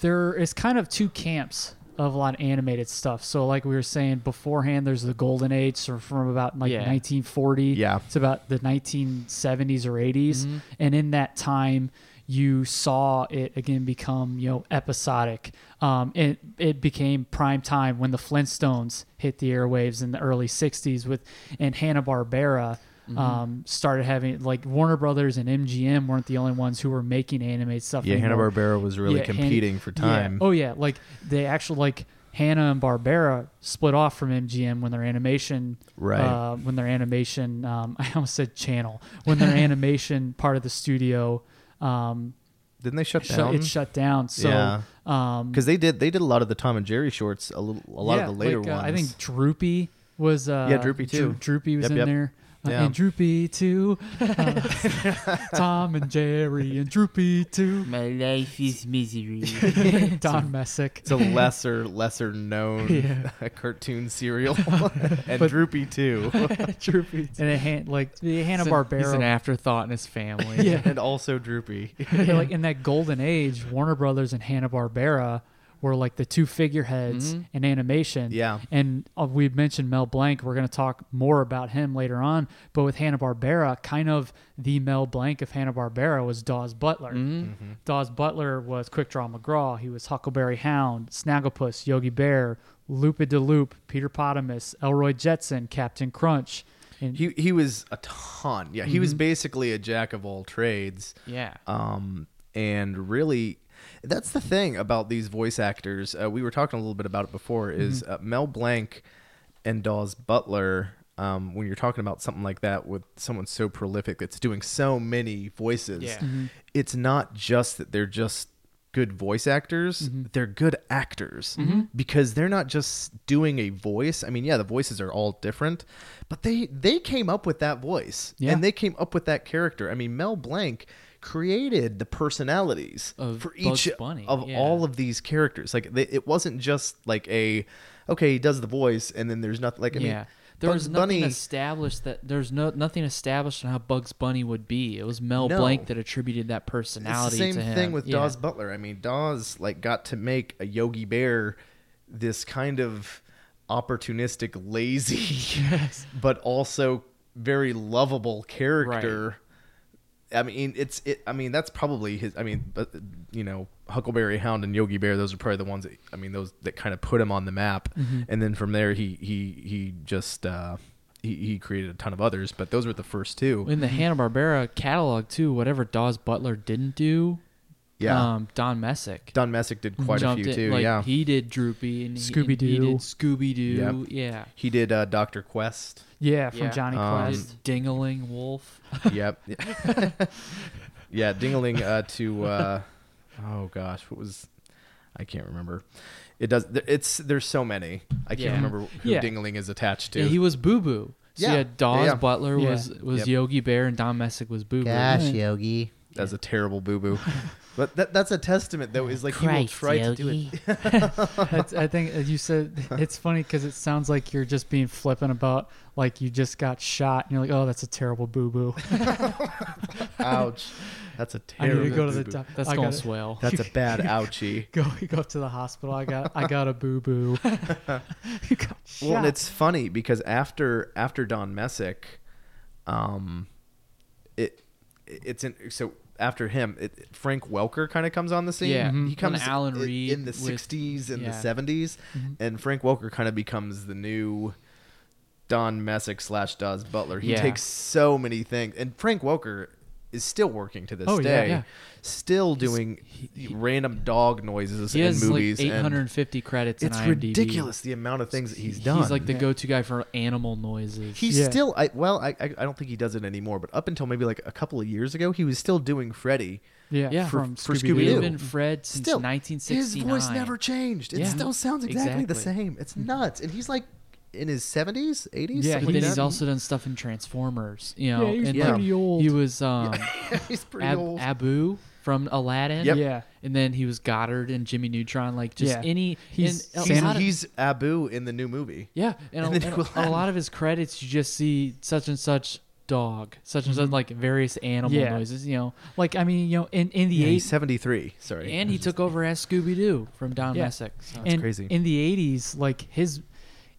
there is kind of two camps of a lot of animated stuff. So like we were saying beforehand, there's the golden age, so from about like Yeah. 1940 Yeah. to about the 1970s or 80s, Mm-hmm. and in that time. You saw it again become, you know, episodic. Um, it it became prime time when the Flintstones hit the airwaves in the early '60s with, and Hanna Barbera Mm-hmm. um, started having like Warner Brothers and MGM weren't the only ones who were making animated stuff. Yeah, Hanna Barbera was really Yeah, Han- competing for yeah. time. Oh yeah, like they actually like Hanna and Barbera split off from MGM when their animation, Right. Uh, when their animation, um, I almost said channel. When their animation part of the studio, um, Didn't they shut down? it shut down. So, Yeah. um, because they did they did a lot of the Tom and Jerry shorts. A little, a lot yeah, of the later like, uh, ones. I think Droopy was. Uh, Yeah, Droopy too. Droopy was Yep, in yep. there. Uh, Yeah. and Droopy too. Uh, Tom and Jerry and Droopy too. My life is misery. Don Messick. it's a lesser lesser known Yeah. cartoon serial, and Droopy too, Droopy. And it han- like the Hanna Barbera. an- He's an afterthought in his family. Yeah. and also Droopy. yeah, like in that golden age, Warner Brothers and Hanna Barbera were like the two figureheads in animation. Yeah. and uh, we mentioned Mel Blanc. We're going to talk more about him later on. But with Hanna Barbera, kind of the Mel Blanc of Hanna Barbera was Daws Butler. Daws Butler was Quick Draw McGraw. He was Huckleberry Hound, Snagglepuss, Yogi Bear, Loopy de Loop, Peter Potamus, Elroy Jetson, Captain Crunch. And He he was a ton. Yeah, he was basically a jack of all trades. Yeah. Um, and really, that's the thing about these voice actors. Uh, we were talking a little bit about it before. Is uh, Mel Blanc and Daws Butler? Um, when you're talking about something like that with someone so prolific that's doing so many voices, Yeah. it's not just that they're just good voice actors they're good actors because they're not just doing a voice i mean yeah the voices are all different but they they came up with that voice Yeah. and they came up with that character i mean mel blanc created the personalities Of for Bugs each Bunny, of yeah. all of these characters like they, it wasn't just like a okay he does the voice and then there's nothing like i yeah. mean there Bugs was nothing Bunny, established that there's no nothing established on how Bugs Bunny would be. It was Mel No. Blanc that attributed that It's personality the same to him. thing with yeah. Daws Butler. I mean, Daws like got to make a Yogi Bear this kind of opportunistic, lazy, but also very lovable character. I mean, it's it. I mean, that's probably his. I mean, but you know, Huckleberry Hound and Yogi Bear. Those are probably the ones that I mean, those that kind of put him on the map. And then from there, he he he just uh, he he created a ton of others. But those were the first two. in the Hanna Barbera catalog too. Whatever Daws Butler didn't do, Yeah. um, Don Messick Don Messick did quite a jumped few in- too. Like, yeah. he did Droopy and he- and Scooby-Doo. He did Scooby Doo. Yep. Yeah. He did uh, Doctor Quest. yeah, from Yeah. Johnny Um, Quest. Dingaling Wolf. yep. yeah, Dingaling uh, to uh, oh gosh, what was I can't remember. It does. It's there's so many. I can't Yeah. remember who Yeah. Dingaling is attached to. Yeah, he was Boo Boo. So Yeah. yeah, Daws Yeah. Butler Yeah. was was Yep. Yogi Bear and Don Messick was Boo Boo. Yogi. That's a terrible boo boo. but that that's a testament though. Is like he will Christ, try to do it. That's, I think you said it's funny because it sounds like you're just being flippant about like you just got shot and you're like, oh, that's a terrible boo boo. Ouch. That's a I need terrible. to go to the boo-boo. doc- That's I gonna swell. That's a bad ouchie. Go, you go to the hospital. I got, I got a boo boo. you got shot. Well, and it's funny because after after Don Messick, um, it it's in so after him, it, Frank Welker kind of comes on the scene. Yeah, Mhm. he comes And Alan i- Reed in the with- '60s and yeah. the '70s, and Frank Welker kind of becomes the new Don Messick slash Daws Butler. He Yeah. takes so many things, and Frank Welker is still working to this Oh, day. yeah. Still doing random dog noises He in has movies. like and 850 credits. it's in IMDb. ridiculous the amount of things that he's done. He's like the go-to guy for animal noises. He's Yeah. still I well I, I I don't think he does it anymore, but up until maybe like a couple of years ago, he was still doing Freddy. Yeah, Yeah, from for Scooby-Doo. Scooby-Doo. He's been Fred since Still, 1969. His voice never changed. It Yeah. still sounds exactly, the same. It's mm-hmm. nuts, and he's like in his seventies, eighties. Yeah, he then he's also done stuff in Transformers. You know, Yeah, he's and pretty old. He was um, he's pretty Ab- old. Abu from Aladdin. Yep. Yeah. And then he was Goddard and Jimmy Neutron. Like just Yeah. any. He's and a he's, of- he's Abu in the new movie. Yeah, and, And a, and a- a lot of his credits, you just see such and such dog, such and such like various animal Yeah. noises. You know, Like I mean, you know, in in the Yeah, eight, he's seventy three. Sorry, and he took over as Scooby Doo from Don Yeah. Messick. So. and crazy. in the eighties, like his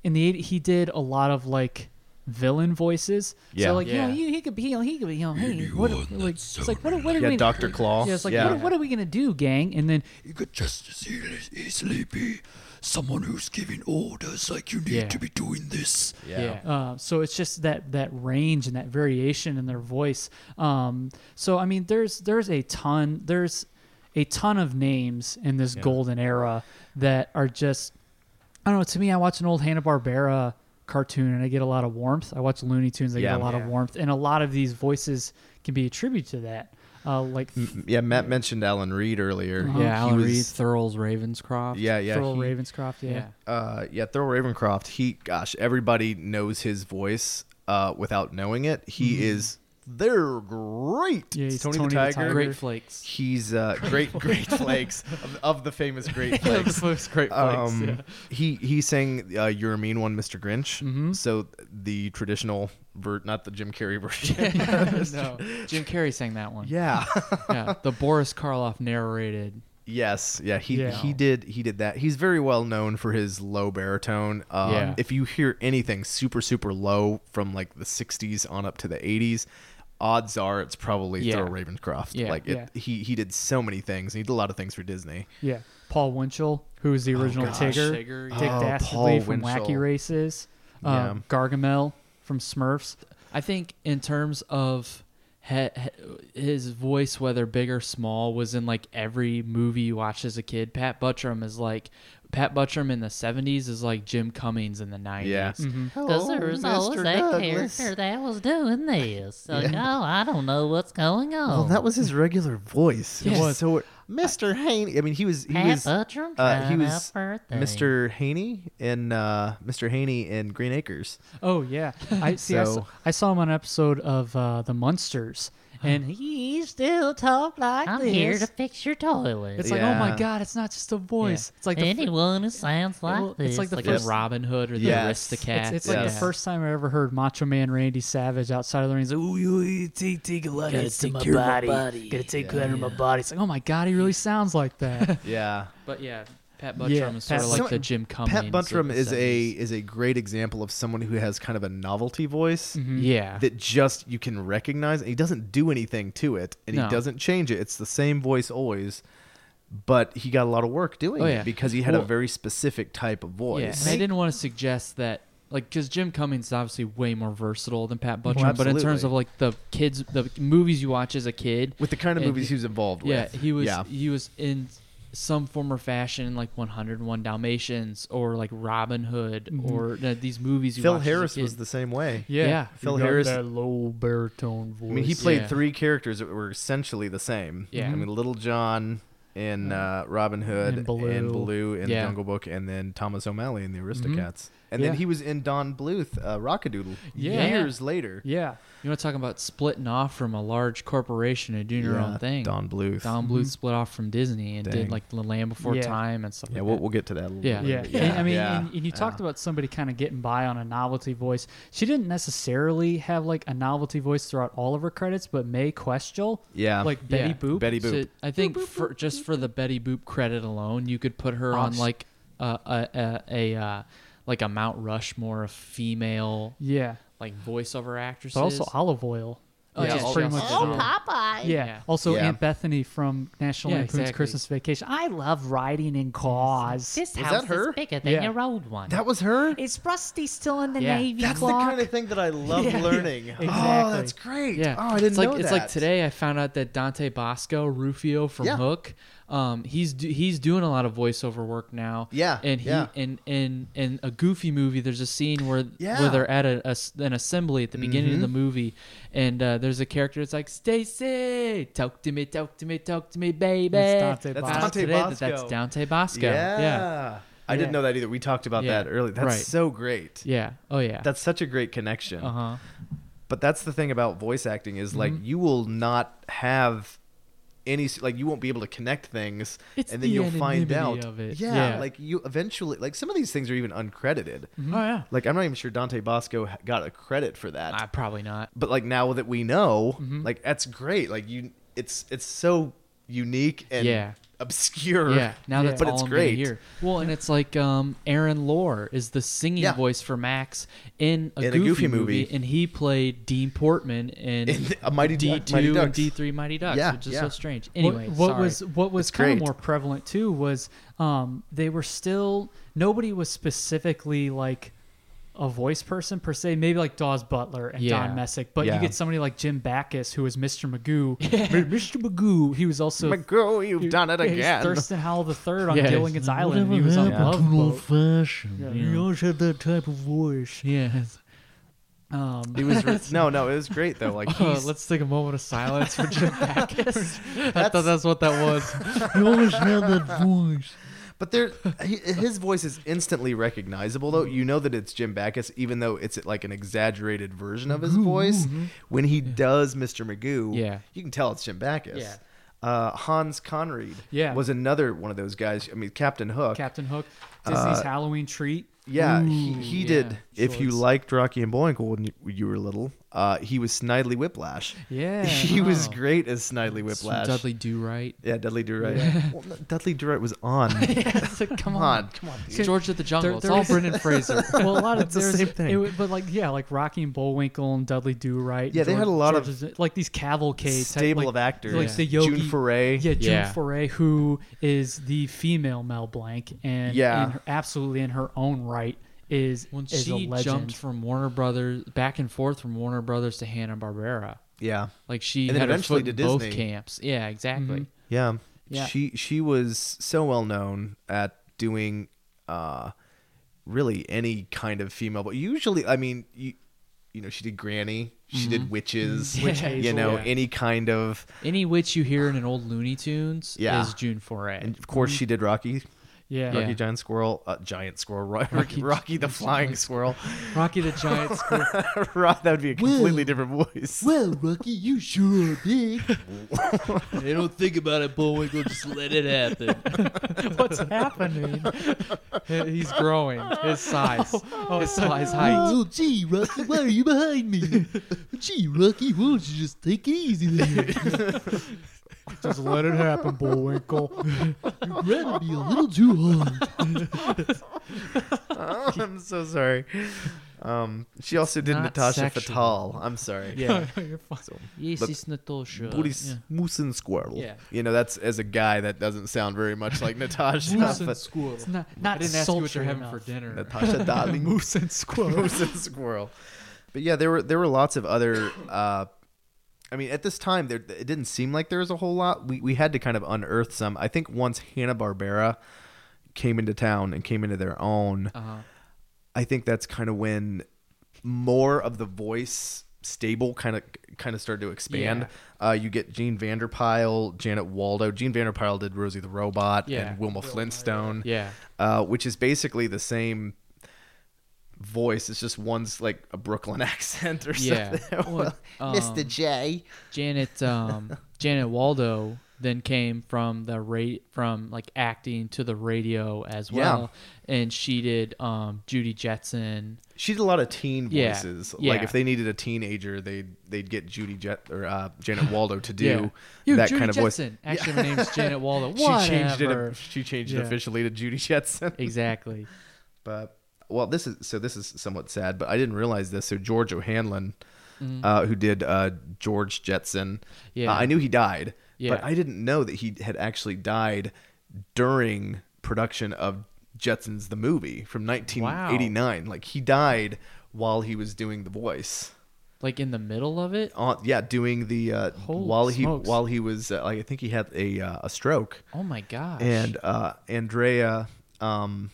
in the 80s, he did a lot of like villain voices. Yeah. So like Yeah. you know, he, he could be you know, he could be you know, hey, what like it's like what, what are yeah, we Doctor Claw. Yeah, it's like yeah. what, what are we gonna do, gang? And then You could just as easily be someone who's giving orders like you need Yeah. to be doing this. yeah. Uh, so it's just that that range and that variation in their voice. Um, so I mean, there's there's a ton there's a ton of names in this golden era that are just I don't know. To me, I watch an old Hanna Barbera cartoon and I get a lot of warmth. I watch Looney Tunes, I Yeah. get a lot Yeah. of warmth, and a lot of these voices can be attributed to that. Uh, like Yeah, Matt mentioned Alan Reed earlier. yeah, He Alan was- Reed, Thurles Ravenscroft. Yeah, yeah. Thurl he- Ravenscroft, yeah. yeah. uh, yeah, Thurl Ravenscroft. He, gosh, everybody knows his voice uh, without knowing it. He is. They're great. Yeah, he's Tony, Tony the the Tiger. Tiger. Great Flakes. He's uh, great, great flakes of, of the famous Great Flakes. Flakes. Great Flakes. Um, yeah. He he sang uh, "You're a Mean One, Mr. Grinch." Mm-hmm. So the traditional, ver- not the Jim Carrey version. no, Jim Carrey sang that one. yeah. yeah, the Boris Karloff narrated. Yes, yeah, he Yeah. he did he did that. He's very well known for his low baritone. Um, Yeah. If you hear anything super super low from like the '60s on up to the '80s, odds are it's probably Yeah. Thurl Ravenscroft. Yeah. Like it, Yeah. he he did so many things. He did a lot of things for Disney. Yeah. Paul Winchell, who was the oh, original gosh. Tigger, Tigger, Dick Oh, Dastardly Paul from Winchell. Wacky Races, uh, Yeah. Gargamel from Smurfs. I think in terms of he, he- his voice, whether big or small, was in like every movie you watched as a kid. Pat Buttram is like Pat Buttram in the '70s is like Jim Cummings in the '90s. Yeah. Because there was always that character that was doing this. Like, oh, I don't know what's going on. Well, that was his regular voice. Yeah. It was so Mr. Haney. I mean, he was he Pat was Buttram uh, he was out for a thing. Mr. Haney in uh, Mr. Haney in Green Acres. Oh yeah, I see. I, saw, I saw him on an episode of uh, the Munsters, and he still talk like I'm this. here to fix your toilet. It's like, oh my Yeah. god, it's not just a voice. It's like the fir- Anyone who sounds like Well, this. it's like the like first- Robin Hood or the Yes. Aristocat. it's, it's like the Yeah. first time I ever heard Macho Man Randy Savage outside of the ring. He's like, "Ooh, you, you take take a lot, Gotta gotta take take care of care my body, body." gotta take care of my body." It's like, oh my god, he really sounds like that. Yeah. But yeah, Pat Buttram Yeah, is sort Pat- of like Some- the Jim Cummings. Pat Buttram the is a is a great example of someone who has kind of a novelty voice mm-hmm. yeah. that just you can recognize. And he doesn't do anything to it, and No. he doesn't change it. It's the same voice always, but he got a lot of work doing Oh, yeah. it because he had a very specific type of Yeah, voice. and I didn't want to suggest that, like, because Jim Cummings is obviously way more versatile than Pat Buttram. Well, but in terms of like the kids, the movies you watch as a kid, With the kind of movies he was involved yeah, with. Yeah, he was Yeah. he was in some form or fashion like 101 Dalmatians or like Robin Hood or uh, these movies. You Phil watched as a Harris was the same way. Yeah. Phil You got Harris- that low baritone voice. I mean, he played Yeah. three characters that were essentially the same. Yeah. I mean, Little John in uh, Robin Hood And Baloo. and Baloo in Yeah. Jungle Book, and then Thomas O'Malley in the Aristocats. And Yeah. then he was in Don Bluth, uh, Rock-a-Doodle, Yeah. years later. yeah, You want to talk about splitting off from a large corporation and doing your own thing? Don Bluth. Don Bluth split off from Disney and Dang. did like The Land Before Yeah. Time and stuff. yeah, like we'll, that. we'll get to that a little Yeah. bit yeah. later. And, I mean, yeah, and, and you talked yeah. about somebody kind of getting by on a novelty voice. She didn't necessarily have like a novelty voice throughout all of her credits, but Mae Questel, Yeah. like Betty Yeah. Boop, Betty Boop. So I think for just for the Betty Boop credit alone, you could put her Oh, on sh- like a a, a, a uh, like a Mount Rushmore of female yeah, like voiceover actresses. but also Olive Oyl. Oh, which yeah, is pretty much Oh, Popeye. yeah. Yeah. Also, Yeah. Aunt Bethany from National Yeah, Lampoon's exactly. Christmas Vacation. I love riding in cars. This Was house her? is bigger than Yeah. your old one. That was her. is Rusty still in the Yeah. Navy, That's Clark? the kind of thing that I love Yeah, yeah, learning. Oh, exactly. Oh, that's great. Yeah. Oh, I didn't it's like know it's like today I found out that Dante Basco, Rufio from Yeah. Hook, um, he's do, he's doing a lot of voiceover work now. Yeah, and he yeah. in in in a Goofy movie, there's a scene where Yeah. Mm-hmm. where they're at a, a s- an assembly at the beginning of the movie, and uh, there's a character that's like Stacy, talk to me, talk to me, talk to me, baby. It's Dante That's Basco. Dante Today that Basco. That's Dante Basco. Yeah. yeah, I didn't know that either. We talked about Yeah. that earlier. That's Right. so great. yeah. Oh yeah. That's such a great connection. uh huh. But that's the thing about voice acting is like Mm-hmm. you will not have any like you won't be able to connect things It's and then the you'll find out of it. Yeah, Yeah. like you eventually like some of these things are even uncredited Oh yeah. like i'm not even sure dante basco got a credit for that Uh, probably not. but like now that we know Mm-hmm. like that's great like you it's it's so unique and Yeah. Obscure Yeah, now that's but all it's I'm gonna great hear. Well, and it's like um, Aaron Lohr is the singing Yeah. voice for Max in a, In a Goofy, Goofy movie, movie. and he played Dean Portman in, In a Mighty D Duck- Mighty two and Ducks. D three Mighty Ducks, Yeah, which is yeah. so strange. What- Anyway, what, sorry. was what was It's kind of great. more prevalent too was um, they were still nobody was specifically like a voice person per se. Maybe like Daws Butler and Yeah. Don Messick, but you get somebody like Jim Backus who was Mr. Magoo. Mr. Magoo. He was also Magoo, you've done it he's again. Thurston Howell the third on Yeah. Gilligan's Island. He was on Love Boat. fashioned. Yeah, he always had that type of voice. Yes. Um, It was re- no, no, it was great though. Like he's, let's take a moment of silence for Jim Backus. I thought that's what that was. You always had that voice. But there, his voice is instantly recognizable though. You know that it's Jim Backus, even though it's like an exaggerated version of his voice. When he does Mr. Magoo, Yeah. you can tell it's Jim Backus. Yeah. Uh, Hans Conried Yeah. was another one of those guys. I mean, Captain Hook. Captain Hook, Disney's Uh, Halloween treat. Yeah, he, he yeah, did. If you shorts. liked Rocky and Bullwinkle when you, when you were little, uh, he was Snidely Whiplash. Yeah. he was great as Snidely Whiplash. Dudley Do Right. Yeah, Dudley Do Right. Well, no, Dudley Do Right was on. come Come on, come on. dude. George of the Jungle. There- it's there all is- Brendan Fraser. well, a lot of It's the there's- same thing. it wa- but like yeah, like Rocky and Bullwinkle and Dudley Do Right. Yeah, they had a lot of of like these cavalcade type, Stable like, of actors. like Yeah. the Yogi. June Foray. Yeah, June Yeah. Foray, who is the female Mel Blanc, and Yeah. in her- absolutely in her own right is when is a she legend. jumped from Warner Brothers back and forth from Warner Brothers to Hanna Barbera. Yeah, Like she And then had her eventually foot to both Disney. camps. Yeah, exactly. Mm-hmm. yeah, Yeah. She she was so well known at doing, uh, really any kind of female. But usually, I mean, you, you know, she did Granny. She did mm-hmm. witches. Mm-hmm. Witch you know, Yeah. any kind of. Any witch you hear in an old Looney Tunes Yeah. is June Foray. And of course, she did Rocky. Yeah. Rocky Yeah. Giant Squirrel, uh, Giant Squirrel, Ro- Rocky, Rocky the Flying Squirrel. Rocky the Giant Squirrel. Ro- that would be a completely different voice. Well, Rocky, you sure are big. they don't think about it, Bullwinkle. Just let it happen. What's happening? He's growing. His size. his size height. Oh, gee, Rocky, why are you behind me? Gee, Rocky, why don't you just take it easy there? Just let it happen, Bullwinkle. You're grabbing me a little too hard. Oh, I'm so sorry. Um, she also did not Natasha sexual. Fatal. I'm sorry. Yeah. You're fine. Yes, But- it's Natasha. Booty Yeah. Moose and Squirrel. Yeah. You know, that's as a guy that doesn't sound very much like Natasha. Moose and but squirrel. It's not I not didn't ask you what you're having enough. for dinner. Natasha Darling. Moose and squirrel. Moose and Squirrel. But yeah, there were there were lots of other. Uh, I mean, at this time, there it didn't seem like there was a whole lot. We we had to kind of unearth some. I think once Hanna Barbera came into town and came into their own, Uh-huh. I think that's kind of when more of the voice stable kind of kind of started to expand. Uh, you get Jean Vander Pyl, Janet Waldo. Jean Vander Pyl did Rosie the Robot Yeah. and Wilma Flintstone. Yeah. uh, which is basically the same voice. It's just one's like a Brooklyn accent or Yeah. something. Well, Mr. um, J. Janet um, Janet Waldo then came from the rate from like acting to the radio as well, Yeah. and she did um, Judy Jetson. She did a lot of teen voices. Yeah. Like if they needed a teenager, they'd they'd get Judy Jet or uh, Janet Waldo to do. You, that Judy kind of voice. Jetson. Actually, my name's Janet Waldo. She changed it. She changed it officially to Judy Jetson. Exactly. But well, this is so this is somewhat sad, but I didn't realize this. So George O'Hanlon uh, who did uh, George Jetson. Yeah. Uh, I knew he died, Yeah. but I didn't know that he had actually died during production of Jetsons the movie from 1989. Like he died while he was doing the voice. Like in the middle of it. Uh, yeah, doing the uh, while he smokes. while he was uh, like I think he had a uh, a stroke Oh my gosh. and uh, Andrea um,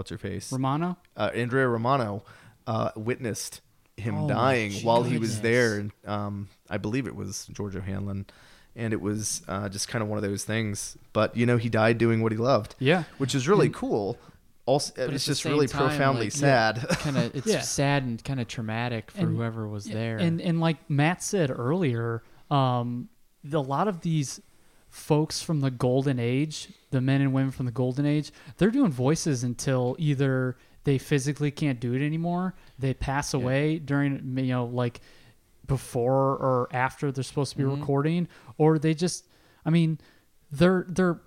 what's her face Romano. uh, Andrea Romano uh, witnessed him Oh, dying while he was there, and um, I believe it was George Hanlon, and it was uh, just kind of one of those things. But you know, he died doing what he loved, Yeah. which is really cool. Also, But it's just really time, profoundly like, sad. kind of it's Yeah. sad and kind of traumatic for And- whoever was there. And and like Matt said earlier, um, the, a lot of these folks from the golden age, the men and women from the golden age, they're doing voices until either they physically can't do it anymore, they pass away during you know like before or after they're supposed to be Mm-hmm. recording, or they just, I mean, they're they're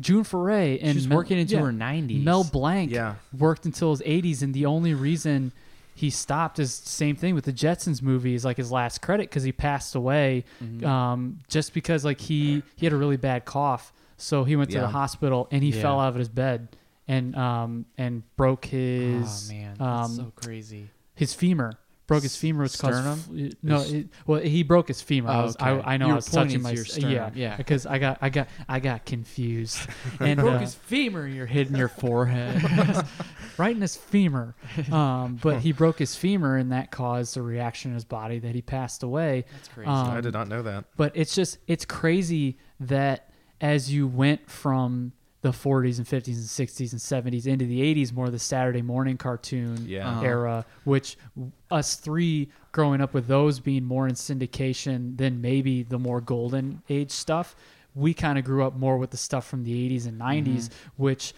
June Foray and She's Mel- working into her 90s. Mel Blanc Yeah. worked until his 80s, and the only reason he stopped is same thing with the Jetsons movie is like his last credit because he passed away, Mm-hmm. um, just because like he he had a really bad cough, so he went to Yeah. the hospital and he Yeah. fell out of his bed and um and broke his oh man, um that's so crazy. his femur. Broke his femur. It's Sternum? f- no, it, well, he broke his femur. I, Oh, was, okay. I, I know You I was touching my to your sternum, yeah, yeah. because I got I got I got confused and broke uh, his femur. You're hitting your forehead. right in his femur. Um, but he broke his femur, and that caused a reaction in his body that he passed away. That's crazy. Um, I did not know that. But it's just it's crazy that as you went from the 40s and 50s and 60s and 70s into the 80s, more of the Saturday morning cartoon Yeah. Uh-huh. era, which us three growing up with those being more in syndication than maybe the more golden age stuff, we kind of grew up more with the stuff from the 80s and 90s, Mm-hmm. which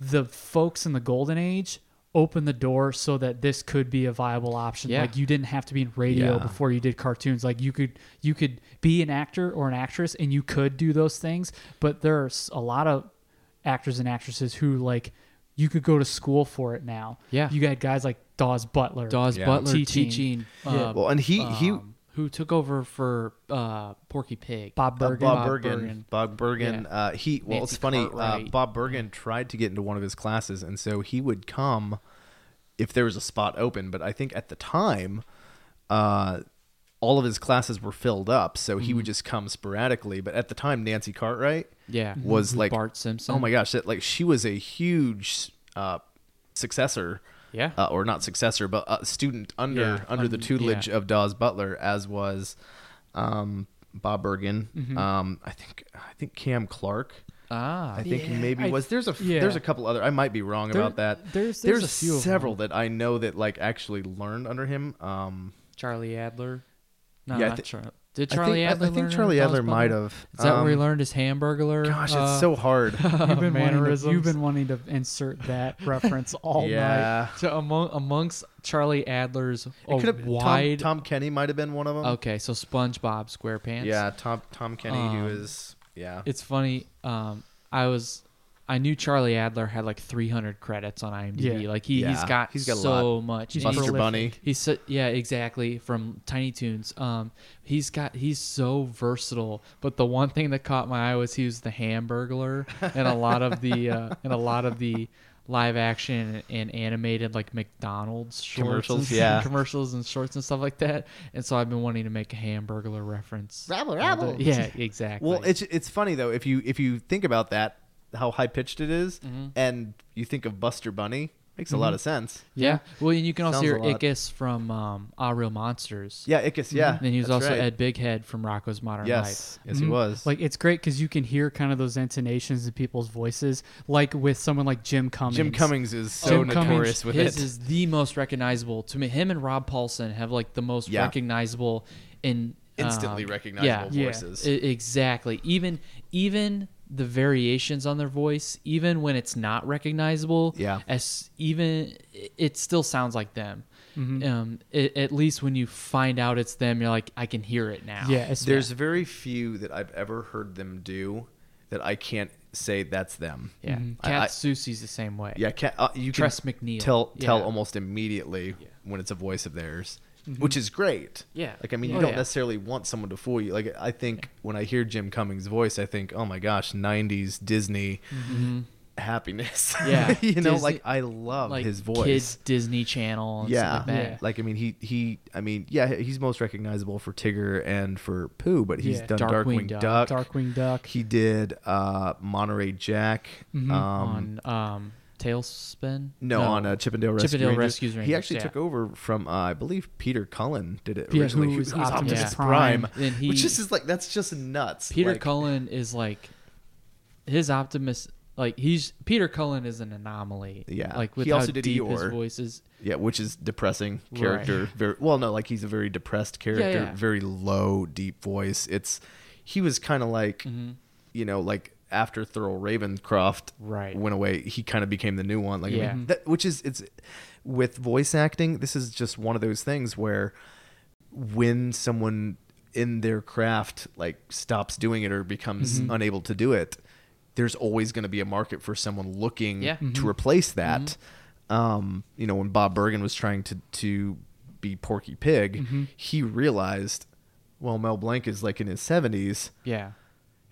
the folks in the golden age opened the door so that this could be a viable option Yeah. like you didn't have to be in radio Yeah. before you did cartoons like you could you could be an actor or an actress and you could do those things but there's a lot of actors and actresses who like you could go to school for it now Yeah. you got guys like Daws Butler Daws Yeah. Butler Teaching. teaching. Yeah. uh, Well, and he he um, who took over for uh, Porky Pig. Bob Uh, Bergen Bob, Bob Bergen. Bergen. Bob Bergen. Yeah. Uh, he well, Nancy it's funny. Uh, Bob Bergen tried to get into one of his classes, and so he would come if there was a spot open. But I think at the time, uh, all of his classes were filled up, so he would just come sporadically. But at the time, Nancy Cartwright Yeah. was With like Bart Simpson. Oh my gosh, that like she was a huge uh, successor. Yeah. uh, or not successor, but a student under Yeah, under the tutelage yeah. of Daws Butler, as was um, Bob Bergen. Mm-hmm. Um, I think I think Cam Clarke. Ah. I think Yeah, maybe I- was there's a f- yeah. there's a couple other I might be wrong There- about that. there's- there's a few several that I know that like actually learned under him. Um, Charlie Adler. No, Yeah, not thi- Char- Did I Charlie think, Adler? I, think Charlie Adler might have. Is that where he Um, learned his hamburger? Gosh, uh, it's so hard. you've been, wanting to, you've been wanting to insert that reference all night yeah. So among amongst Charlie Adler's It could have wide. Tom, Tom Kenny might have been one of them. okay, so SpongeBob SquarePants. Yeah, Tom Tom Kenny, who Um, is yeah. It's funny. Um, I was, I knew Charlie Adler had like 300 credits on IMDb. Yeah. Like he, he's Yeah, got he's got a so lot. much. He's Buster. Bunny. He's so, yeah, exactly from Tiny Toons. Um, he's got he's so versatile. But the one thing that caught my eye was he was the Hamburglar and a lot of the uh, and a lot of the live action and animated like McDonald's shorts Commercials, and, yeah. commercials and shorts and stuff like that. And so I've been wanting to make a Hamburglar reference. Rabble, rabble. Yeah, exactly. Well, it's it's funny though if you if you think about that, how high pitched it is, Mm-hmm. and you think of Buster Bunny, makes a lot of sense. yeah. Well, and you can also Sounds hear a. Ickis from um, Ah Real Monsters. Yeah, Ickis. Yeah, And he was that's also right. Ed Bighead from Rocko's Modern Life. Yes, yes, he was. Like it's great because you can hear kind of those intonations in people's voices, like with someone like Jim Cummings. Jim Cummings is so Jim Cummings- notorious with His it. is the most recognizable to me. Him and Rob Paulsen have like the most Yeah. recognizable in Instantly um, recognizable yeah, Yeah. voices. I- exactly. Even even the variations on their voice, even when it's not recognizable, Yeah. as even it still sounds like them. Mm-hmm. Um, it, at least when you find out it's them, you're like, I can hear it now. Yeah, it's, There's very few that I've ever heard them do that I can't say that's them. yeah. I- Cat I- Susie's the same way. Yeah, can, uh, you can Tress MacNeille. tell tell Yeah. almost immediately when it's a voice of theirs. Which is great. Yeah. Like I mean, you Oh, don't yeah. necessarily want someone to fool you. Like I think when I hear Jim Cummings' voice, I think, oh my gosh, '90s Disney happiness. Yeah. you know, like I love like his voice. Kids Disney Channel. And yeah. stuff like that. Like I mean, he he. I mean, yeah, he's most recognizable for Tigger and for Pooh, but he's Yeah. done Darkwing Darkwing, Duck. Duck. Darkwing Duck. He did uh, Monterey Jack. Um, on um, TaleSpin. no, on uh, Chip 'n Dale Rescue Chip 'n Dale Rangers. Rescue He actually yeah. took over from, uh, I believe, Peter Cullen did it Yeah, originally. who was who's Optimus Prime, Prime. And he- which is like that's just nuts. Peter like, Cullen is like his Optimus. Like he's Peter Cullen is an anomaly. Yeah. Like with He also how did deep his Eeyore. voice is. Yeah, which is depressing Right. character. Very well, no, like he's a very depressed character, yeah. very low, deep voice. It's he was kind of like, Mm-hmm. you know, like after Thurl Ravenscroft Right. went away, he kind of became the new one. Like, I mean, that, which is it's with voice acting. This is just one of those things where when someone in their craft like stops doing it or becomes Mm-hmm. unable to do it, there's always going to be a market for someone looking Yeah. Mm-hmm. to replace that. Um, you know, when Bob Bergen was trying to to be Porky Pig, Mm-hmm. he realized, well, Mel Blanc is like in his 70s Yeah.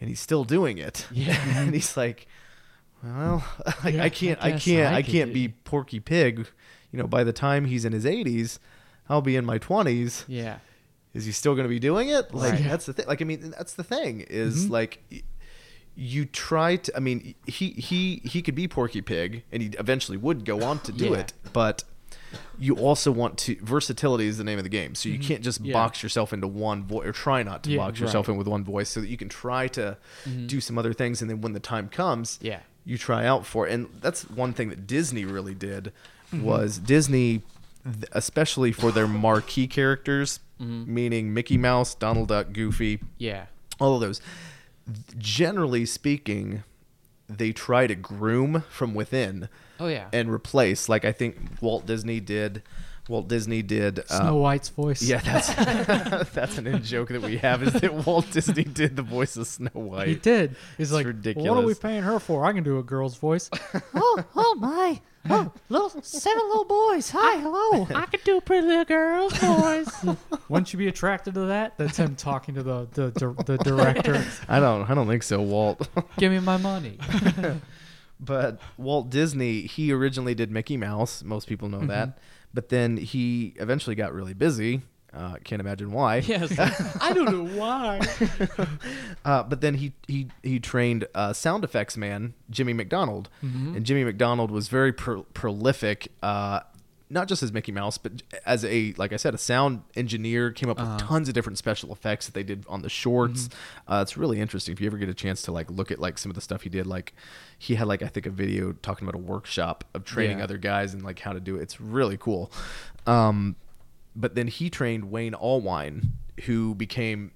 And he's still doing it. Yeah. and he's like, well, I, Yeah, I can't, I I, can't, I I, can't be Porky Pig. You know, by the time he's in his 80s, I'll be in my 20s. Yeah. Is he still going to be doing it? Like Right. that's the thing. Like I mean, that's the thing is Mm-hmm. like. You try to. I mean, he he he could be Porky Pig, and he eventually would go on to do Yeah. it. But you also want to versatility is the name of the game. So you can't just Mm-hmm. Yeah. box yourself into one voice, or try not to Yeah, box yourself right. in with one voice, so that you can try to do some other things, and then when the time comes, Yeah. you try out for. it. And that's one thing that Disney really did Mm-hmm. was Disney, especially for their marquee characters, Mm-hmm. meaning Mickey Mouse, Donald Duck, Goofy, Yeah. all of those. Generally speaking, they try to groom from within Oh yeah. and replace. Like I think Walt Disney did. Walt Disney did. Uh, Snow White's voice. yeah, that's that's an in joke that we have is that Walt Disney did the voice of Snow White. He did. He's It's like, ridiculous. what are we paying her for? I can do a girl's voice. oh, oh my. Oh, little seven little boys. Hi, hello. I can do a pretty little girl's voice. Wouldn't you be attracted to that? That's him talking to the the, the, the director. I don't. I don't think so, Walt. Give me my money. But Walt Disney, he originally did Mickey Mouse. Most people know that. But then he eventually got really busy. Uh, can't imagine why. yes. I don't know why. Uh, but then he he he trained uh, sound effects man Jimmy McDonald, and Jimmy McDonald was very pro- prolific. Not just as Mickey Mouse, but as a like I said, a sound engineer. Came up with tons of different special effects that they did on the shorts. Uh, it's really interesting if you ever get a chance to like look at like some of the stuff he did. Like he had like I think a video talking about a workshop of training Yeah. other guys and like how to do it. It's really cool. Um, but then he trained Wayne Allwine, who became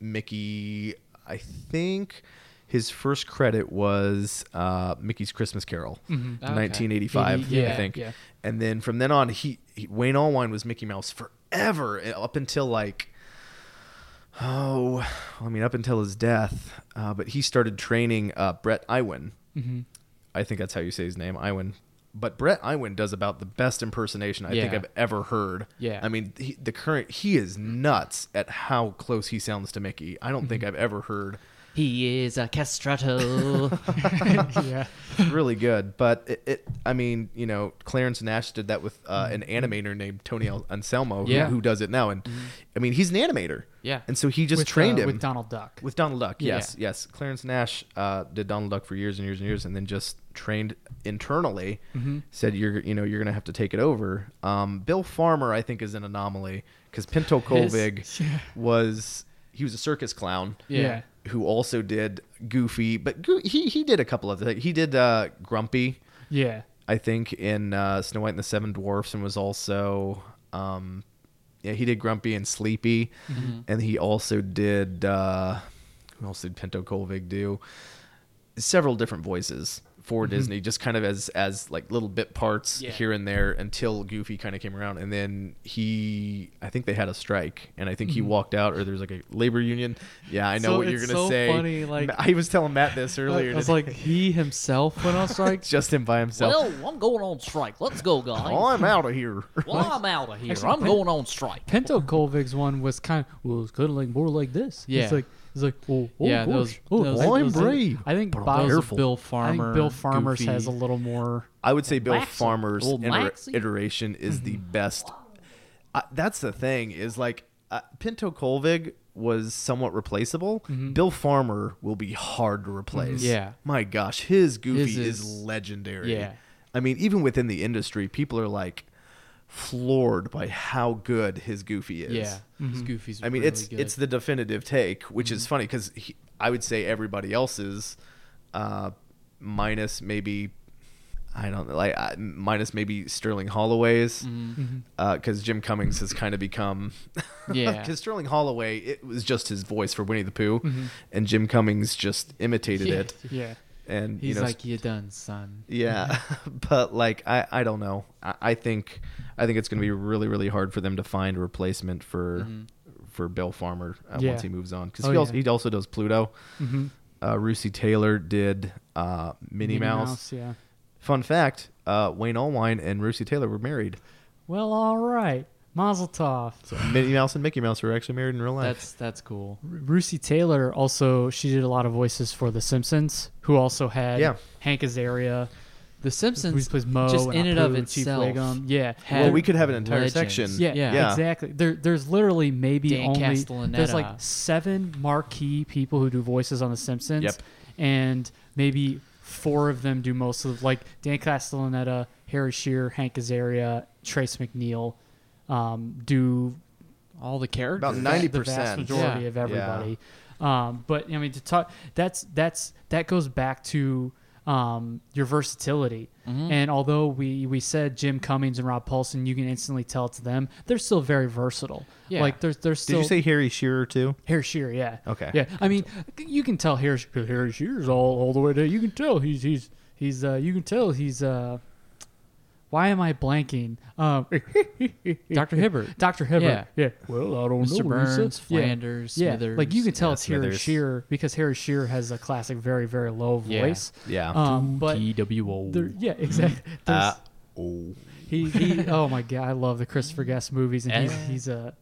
Mickey. I think his first credit was uh, Mickey's Christmas Carol, in Okay. 1985, Eighty- yeah, I think. yeah. And then from then on, he, he Wayne Allwine was Mickey Mouse forever, eh, up until like. Oh, I mean, up until his death, uh, but he started training uh, Bret Iwan. Mm-hmm. I think that's how you say his name, Iwan. But Bret Iwan does about the best impersonation I think I've ever heard. Yeah. I mean, he, the current he is nuts at how close he sounds to Mickey. I don't think Mm-hmm. I've ever heard. He is a castrato. yeah. Really good, but it, it. I mean, you know, Clarence Nash did that with uh, an animator named Tony Anselmo, who, Mm-hmm. Yeah. Mm-hmm. who does it now. And I mean, he's an animator. Yeah. And so he just with, trained uh, him with Donald Duck. With Donald Duck, Yeah. yes, yes. Clarence Nash uh, did Donald Duck for years and years and years, and then just trained internally. Mm-hmm. Said you're, you know, you're gonna have to take it over. Um, Bill Farmer, I think, is an anomaly because Pinto Colvig was he was a circus clown. Yeah. Who also did Goofy, but Goo- he he did a couple of things. He did uh, Grumpy, Yeah. I think, in uh, Snow White and the Seven Dwarfs, and was also, um, yeah, he did Grumpy and Sleepy, and he also did. Uh, who else did Pinto Colvig do? Several different voices for mm-hmm. Disney, just kind of as as like little bit parts Yeah. here and there until Goofy kind of came around, and then he, I think they had a strike, and I think he mm-hmm. walked out, or there's like a labor union. Yeah, I know So what you're gonna so say. funny, like- I was telling Matt this earlier. I was like, he himself went on strike. just him by himself. Well, I'm going on strike. Let's go, guys. oh, I'm out of here. Well, I'm out of here. Actually, I'm Pen- going on strike. Pinto Colvig's one was kind of well, it's kind of like more like this. Yeah. it's like it's like oh, oh Yeah, gosh. those- oh, those- I- I'm I- brave, I think but I'm Bob, careful. Bill I Farmer. think Bill Farmer's Goofy. has a little more. I would say Bill Maxie. Farmer's Old iter- iteration is the best. Uh, that's the thing is like uh, Pinto Colvig was somewhat replaceable. Bill Farmer will be hard to replace. Yeah. my gosh, his Goofy His is, is- legendary. yeah. I mean, even within the industry, people are like floored by how good his Goofy is. Yeah, his Goofy's. I mean, really it's good. Mm-hmm. it's the definitive take, which is funny because I would say everybody else's, uh, minus maybe, I don't know, like uh, minus maybe Sterling Holloway's, because Jim Cummings has kind of become, Mm-hmm. Yeah. because Sterling Holloway it was just his voice for Winnie the Pooh, and Jim Cummings just imitated Yeah. it, Yeah, and He's you know, like, you done, son. yeah, but like I, I don't know. I, I think I think it's going to be really really hard for them to find a replacement for for Bill Farmer uh, Yeah. once he moves on because Oh, he also yeah. he also does Pluto. Mhm. Uh, Russi Taylor did uh, Minnie, Mouse. Yeah. Fun fact: uh, Wayne Allwine and Russi Taylor were married. Well, all right. Mazel tov. So Minnie Mouse and Mickey Mouse were actually married in real life. That's that's cool. Russi Taylor also she did a lot of voices for The Simpsons, who also had Yeah. Hank Azaria, The Simpsons plays Moe, just in and Apu, of and Chief itself Wiggum. Yeah, had well, we could have an entire legends. section. Yeah, Yeah. exactly. There, there's literally maybe Dan only Castellaneta. there's like seven marquee people who do voices on The Simpsons, Yep. and maybe four of them do most of like Dan Castellaneta, Harry Shearer, Hank Azaria, Tress MacNeille, um, do all the characters. About ninety the vast percent. majority Yeah. of everybody. Um, but I mean, to talk that's that's that goes back to um, your versatility. Mm-hmm. And although we we said Jim Cummings and Rob Paulsen, you can instantly tell it's them. They're still very versatile. Yeah. Like there's there's Did still you say Harry Shearer too? Harry Shearer, yeah. Okay. Yeah, I mean, you can tell Harry Harry Shearer's all all the way there. You can tell he's he's he's uh you can tell he's uh. Why am I blanking? Um, Dr. Hibbert. Dr. Hibbert. Yeah. Yeah. Well, I don't Mr. know. Lisa. Burns, Yeah. Flanders, Yeah. Smithers. Like you can tell Yeah, it's Harry Shearer because Harry Shearer has a classic, very very low voice. Yeah. Um, but TWO. there, yeah, exactly. There's- Uh, oh. he, he, oh my god, I love the Christopher Guest movies, and he's Eh. he's a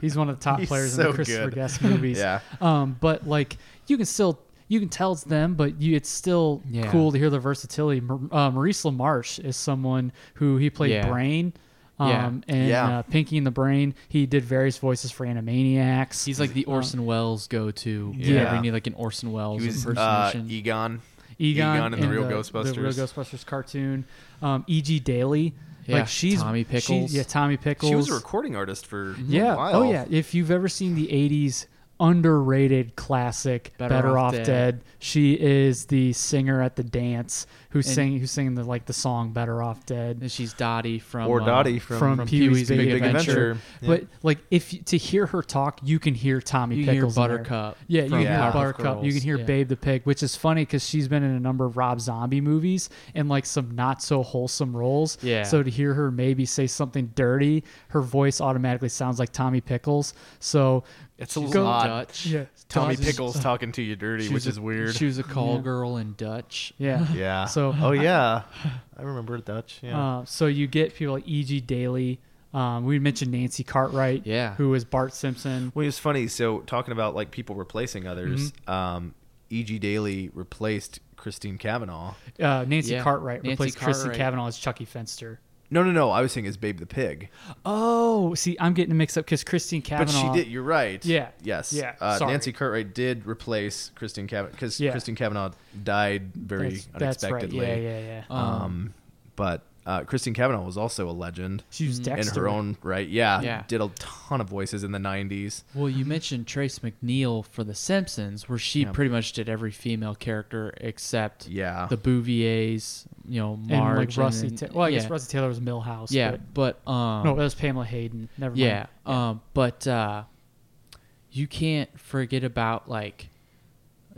he's one of the top He's players in the Christopher good. Guest movies. Yeah. Um, but like you can still you can tell it's them, but you, it's still Yeah. cool to hear the versatility. Mar- Uh, Maurice LaMarche is someone who he played Yeah. Brain. Um, Yeah. and Yeah. Uh, Pinky and the Brain. He did various voices for Animaniacs. He's like the Orson Welles go to. Yeah. Whenever you need like an Orson Welles He was uh, impersonation. Egon. Egon, Egon in the real the, Ghostbusters. The real Ghostbusters cartoon. Um, E.G. Daily. Yeah, like she's Tommy she- Pickles. yeah, Tommy Pickles. She was a recording artist for Yeah. a while. Oh yeah. If you've ever seen the '80s underrated classic Better "Better, Off Off, Dead. Dead. she is the singer at the dance who's singing who's singing the like the song "Better Off Dead." and she's Dottie from. Or uh, Dottie From, from, Pee Wee's Big, Big Adventure, Adventure. Yeah. but like if you- to hear her talk, you can hear Tommy You can hear Pickles. in there. Buttercup Yeah, you from can hear Powerpuff Buttercup. You can hear Yeah. Babe the Pig, which is funny because she's been in a number of Rob Zombie movies and like some not so wholesome roles. Yeah. So to hear her maybe say something dirty, her voice automatically sounds like Tommy Pickles. So It's a Go- little. Dutch. yeah, Tommy Dutch- Pickles talking to you dirty, She which was is weird. She was a call Yeah. girl in Dutch. Yeah. yeah. So oh yeah, I remember Dutch. Yeah. Uh, so you get people like E.G. Daily. Um, we mentioned Nancy Cartwright, Yeah. who was Bart Simpson. well, it's funny. So talking about like people replacing others, Mm-hmm. um, E.G. Daily replaced Christine Cavanaugh. Uh, Nancy Yeah. Cartwright Nancy replaced Kristen Cartwright. Cavanaugh as Chucky Finster. No, no, no. I was saying as Babe the Pig. Oh, see, I'm getting mixed up because Christine Cavanaugh. But she did. You're right. Yeah. Yes. Yeah, Uh, sorry. Nancy Cartwright did replace Christine Cavanaugh because Yeah. Christine Cavanaugh died very That's, that's right. unexpectedly. Yeah, yeah, yeah. Um, but uh, Christine Cavanaugh was also a legend she was in Dexter. her own right. Yeah, Yeah. did a ton of voices in the '90s. Well, you mentioned Tress MacNeille for The Simpsons, where she Yeah. pretty much did every female character except Yeah. the Bouviers, you know, Marge, and Marge. like Rusty. and- Ta- well, I guess yeah. Rusty Taylor was Milhouse. Yeah, but- but um, no, that was Pamela Hayden. Never mind. yeah, um, but uh, you can't forget about like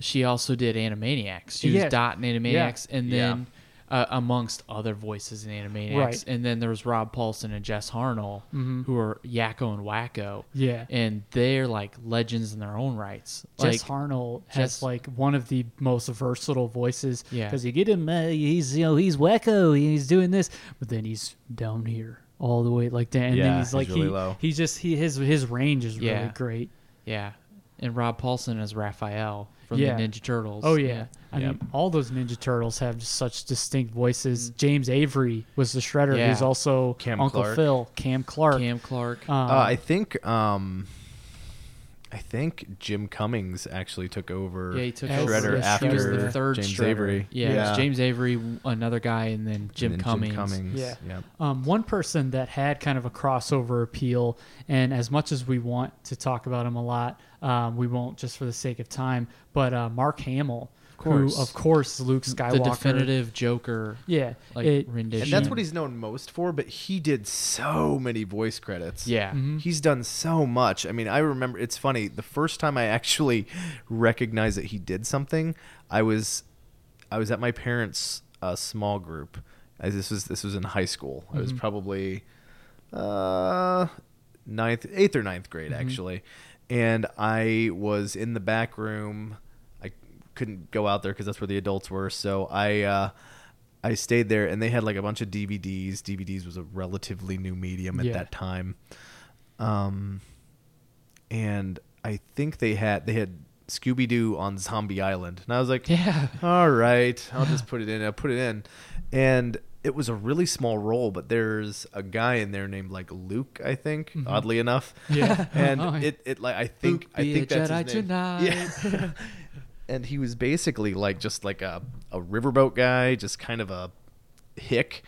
she also did Animaniacs. She was Dot in Animaniacs, and Yeah. then uh, amongst other voices in Animaniacs, Right. and then there was Rob Paulsen and Jess Harnell, who are Yakko and Wakko. Yeah. and they're like legends in their own rights. Jess like, Harnell has Jess- like one of the most versatile voices. Yeah. because you get him, uh, he's you know he's wacko, he's doing this, but then he's down here all the way like down, and then Yeah, he's like he's really he, low. he's just he his his range is Yeah. really great. yeah, and Rob Paulsen as Raphael from Yeah. the Ninja Turtles. Oh yeah, I Yep. mean all those Ninja Turtles have such distinct voices. James Avery was the Shredder, Mm. Yeah. who's also Cam Uncle Clarke. Phil, Cam Clarke. Cam Clarke. Um, Uh, I think um, I think Jim Cummings actually took over yeah, he took as over. Shredder the He after was the third James Shredder. Avery. Yeah, it was James Avery, another guy, and then Jim And then Cummings. Jim Cummings. Yeah. Yep. Um, one person that had kind of a crossover appeal, and as much as we want to talk about him a lot, um, we won't just for the sake of time. But uh, Mark Hamill, course. who of course Luke Skywalker, The definitive Joker. yeah, like, it- rendition. And that's what he's known most for, but he did so many voice credits. Yeah. Mm-hmm. He's done so much. I mean, I remember it's funny, the first time I actually recognized that he did something, I was I was at my parents' uh, small group. As this was this was in high school. I Mm-hmm. was probably uh ninth eighth or ninth grade Mm-hmm. actually. And I was in the back room. Couldn't go out there because that's where the adults were. So I uh I stayed there and they had like a bunch of DVDs. DVDs was a relatively new medium at Yeah. that time. Um and I think they had they had Scooby Doo on Zombie Island, and I was like, Yeah. all right, I'll just put it in." I put it in, and it was a really small role, but there's a guy in there named like Luke, I think, oddly enough. Mm-hmm. Yeah. and Oh, it it like I think Luke, I think that's Jedi his name. tonight. Yeah. and he was basically like just like a a riverboat guy, just kind of a hick.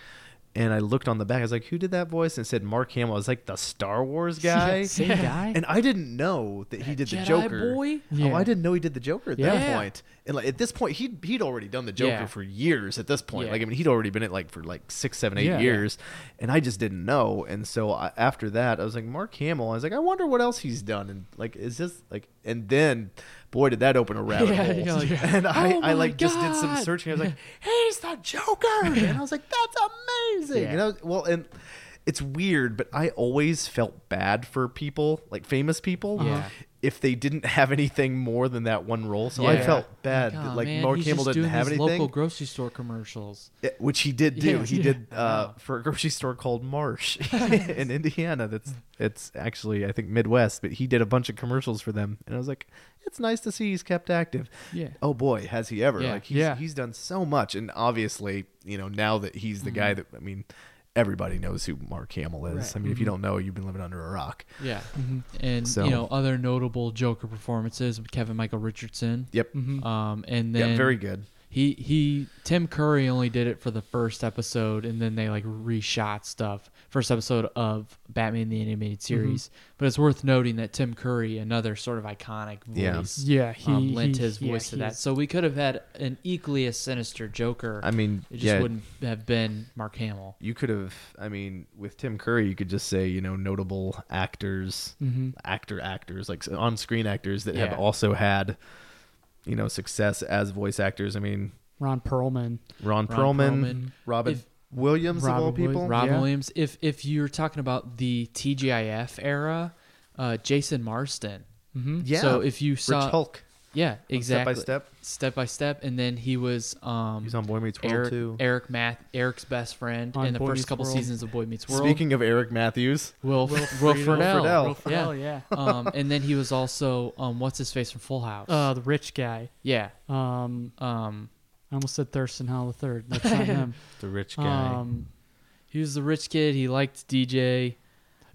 And I looked on the back. I was like, "Who did that voice?" And it said Mark Hamill. I was like, "The Star Wars guy." same guy. And I didn't know that he did the Jedi Joker. boy? Oh, I didn't know he did the Joker at Yeah. that point. And like at this point, he'd he'd already done the Joker Yeah. for years. At this point, Yeah. like I mean, he'd already been it like for like six, seven, eight Yeah. years, and I just didn't know. And so I, after that, I was like, Mark Hamill. I was like, I wonder what else he's done. And like, is this like? And then, boy, did that open a rabbit Yeah, hole. like, and I, "Oh I like just did some searching. I was like, he's the Joker, and I was like, that's amazing. Yeah. You know, well, and it's weird, but I always felt bad for people, like famous people, Yeah. if they didn't have anything more than that one role. So I felt bad Oh, that like man, Mark Hamill didn't have anything, Local grocery store commercials. Yeah, which he did do. Yeah, he yeah. did uh, for a grocery store called Marsh in Indiana. That's it's actually I think Midwest, but he did a bunch of commercials for them, and I was like, it's nice to see he's kept active. Yeah. Oh boy, has he ever? Yeah. Like he's, Yeah. he's done so much, and obviously, you know, now that he's the Mm-hmm. guy that I mean. Everybody knows who Mark Hamill is. I mean, if you don't know, you've been living under a rock. Yeah, and So- you know other notable Joker performances: Kevin Michael Richardson. Yep. Um, and then Yeah, very good. He he Tim Curry only did it for the first episode, and then they like reshot stuff. First episode of Batman the Animated Series, but it's worth noting that Tim Curry, another sort of iconic Yeah. voice, Yeah, he- um, lent he- his yeah, voice to that. So we could have had an equally as sinister Joker. I mean, it just yeah. wouldn't have been Mark Hamill. you could have i mean with tim curry you could just say you know notable actors actor actors like on-screen actors that Yeah. have also had you know success as voice actors i mean Ron Perlman. ron, Ron perlman, Perlman. robin If- williams Robin of all people Rob Yeah. Williams. If if you're talking about the TGIF era, uh, Jason Marsden. Mm-hmm. yeah So if you saw, rich hulk yeah, exactly, step by step step by step, and then he was um, he's on boy meets world Eric too Eric Math Eric's best friend On in the Boy first Meets couple World. seasons of Boy Meets World. speaking of eric matthews Will Will Friedle. Friedle. Friedle. Will Ferrell, yeah. um, and then he was also um, what's his face from Full House. Uh, the rich guy. yeah. Um, Um, I almost said Thurston Howell III. That's not him. the rich guy Um, he was the rich kid. He liked DJ.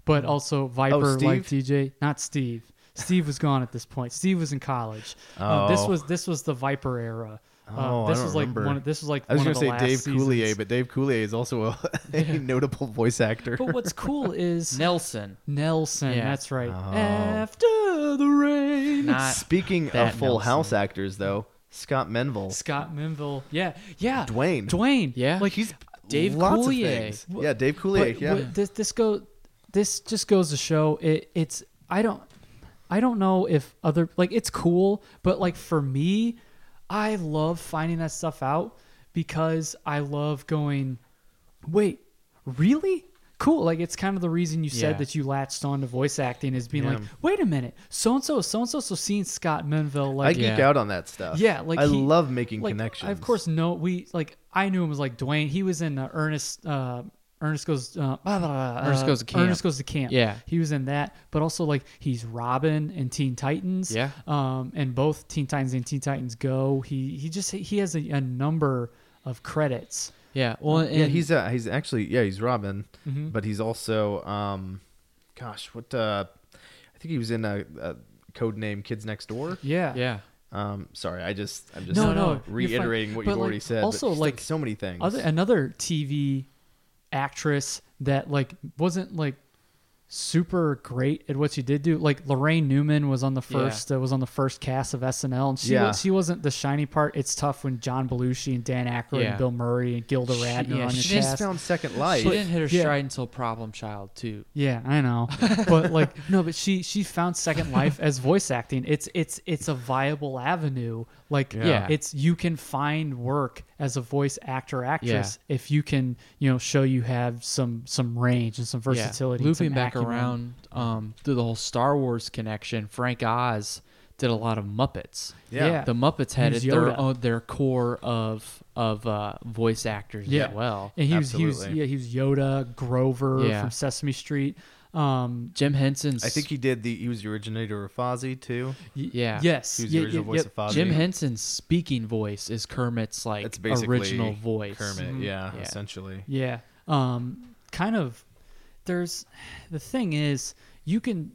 but also Viper Steve? like DJ. Not Steve. Steve was gone at this point. Steve was in college. Uh, this Oh. was this was the Viper era. Oh, uh, I this don't was like remember. one. This was like I was gonna say last Dave Coulier, but Dave Coulier is also a, a notable voice actor. But what's cool is Nelson. Nelson. Yeah. That's right. Oh. After the rain. Not Speaking of Full Nelson. House actors, though, Scott Menville, Scott Menville. Yeah, yeah. Dwayne, Dwayne. Yeah. Like he's Dave lots Coulier. Of things. Yeah, Dave Coulier. But, yeah, but this this go this just goes to show it it's I don't I don't know if other like it's cool, but like for me, I love finding that stuff out because I love going, wait, really? Cool. Like it's kind of the reason you said Yeah. that you latched on to voice acting is being Yeah. like, wait a minute, so and so, so and so. So seeing Scott Menville, like I geek Yeah. out on that stuff. yeah, like I he- love making like, connections. I of course know we like I knew him was like Dwayne. He was in uh, Ernest. Uh, Ernest goes. Uh, blah, blah, blah, Ernest uh, Goes to Camp. Ernest goes to camp. Yeah. he was in that, but also like he's Robin in Teen Titans. Yeah. um, and both Teen Titans and Teen Titans Go. He he just he has a, a number of credits. Yeah. Well, and yeah, he's uh, he's actually yeah he's Robin, Mm-hmm. but he's also um, gosh what uh, I think he was in a, a code name Kids Next Door. Yeah, yeah. Um, sorry, I just I'm just No, no, reiterating what But, you've like, already said. also, like, so many things. Other another TV actress that like wasn't like super great at what she did do. Like Laraine Newman was on the Yeah. first uh, was on the first cast of SNL, and she Yeah. she wasn't the shiny part. It's tough when John Belushi and Dan Aykroyd Yeah. and Bill Murray and Gilda She- Radner yeah, on the she She's cast. found Second Life. She didn't hit her Yeah. stride until Problem Child too. Yeah, I know, but like no, but she she found Second Life as voice acting. It's it's it's a viable avenue. Like Yeah. it's you can find work as a voice actor actress if you can you know show you have some some range and some versatility. Yeah. and some back acumen. Around um, through the whole Star Wars connection, Frank Oz did a lot of Muppets. Yeah. Yeah. The Muppets had He was at their own, their core of of uh, voice actors Yeah, as well. and he was he was yeah he was Yoda, Grover Yeah. from Sesame Street. Um, Jim Henson's I think he did the he was the originator of Fozzie too. y- Yeah. yes, He was yeah, the original yeah, voice yep. of Fozzie. Jim Henson's speaking voice is Kermit's like It's basically original voice. Kermit, yeah, Yeah. essentially. Yeah. Um kind of there's the thing is you can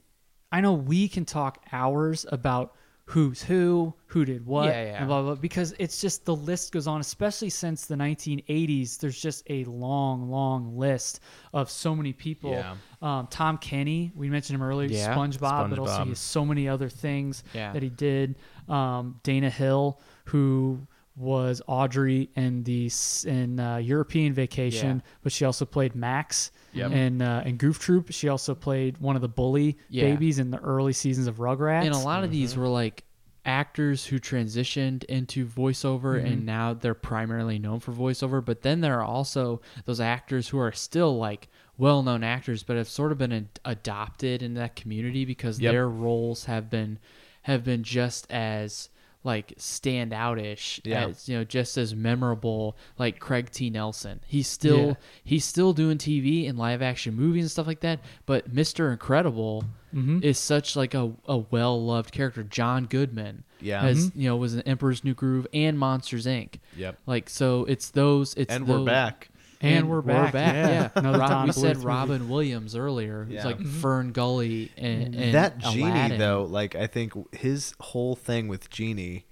I know we can talk hours about who's who, who did what, Yeah, yeah. and blah, blah, blah, because it's just the list goes on, especially since the 1980s. There's just a long, long list of so many people. Yeah. Um, Tom Kenny, we mentioned him earlier, Yeah. SpongeBob, but also he has so many other things Yeah. that he did. Um, Dana Hill, who was Audrey in the in uh, European Vacation, Yeah. but she also played Max Yep. in uh, in Goof Troop. She also played one of the bully Yeah. babies in the early seasons of Rugrats. And a lot of Mm-hmm. these were like actors who transitioned into voiceover Mm-hmm. and now they're primarily known for voiceover. But then there are also those actors who are still like well known actors but have sort of been ad- adopted in that community because Yep. their roles have been have been just as like standoutish Yeah. as you know just as memorable like Craig T Nelson he's still Yeah. he's still doing TV and live action movies and stuff like that but Mr. Incredible mm-hmm. is such like a, a well loved character John Goodman Yeah. has mm-hmm. you know was in Emperor's New Groove and Monsters Inc Yep. like so it's those it's And we're back. And we're back, yeah. yeah, Another Rob- we said. Robin Williams earlier Yeah. it's like mm-hmm. Fern Gully and, mm-hmm. and that genie Aladdin. though, like I think his whole thing with genie,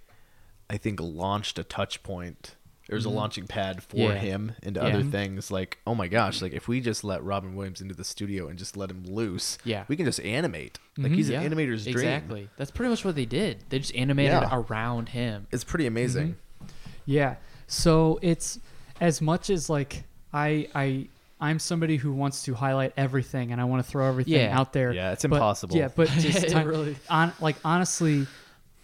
I think launched a touch point. There's a mm-hmm. launching pad for Mm-hmm. Yeah. him into other things. Like, oh my gosh, like if we just let Robin Williams into the studio and just let him loose, Yeah. we can just animate. Like he's Yeah, an animator's dream. exactly that's pretty much what they did they just animated around him It's pretty amazing. Yeah. So it's as much as like I I I'm somebody who wants to highlight everything and I want to throw everything Yeah. out there. Yeah, it's But- impossible. yeah, but just It time- really- on like honestly,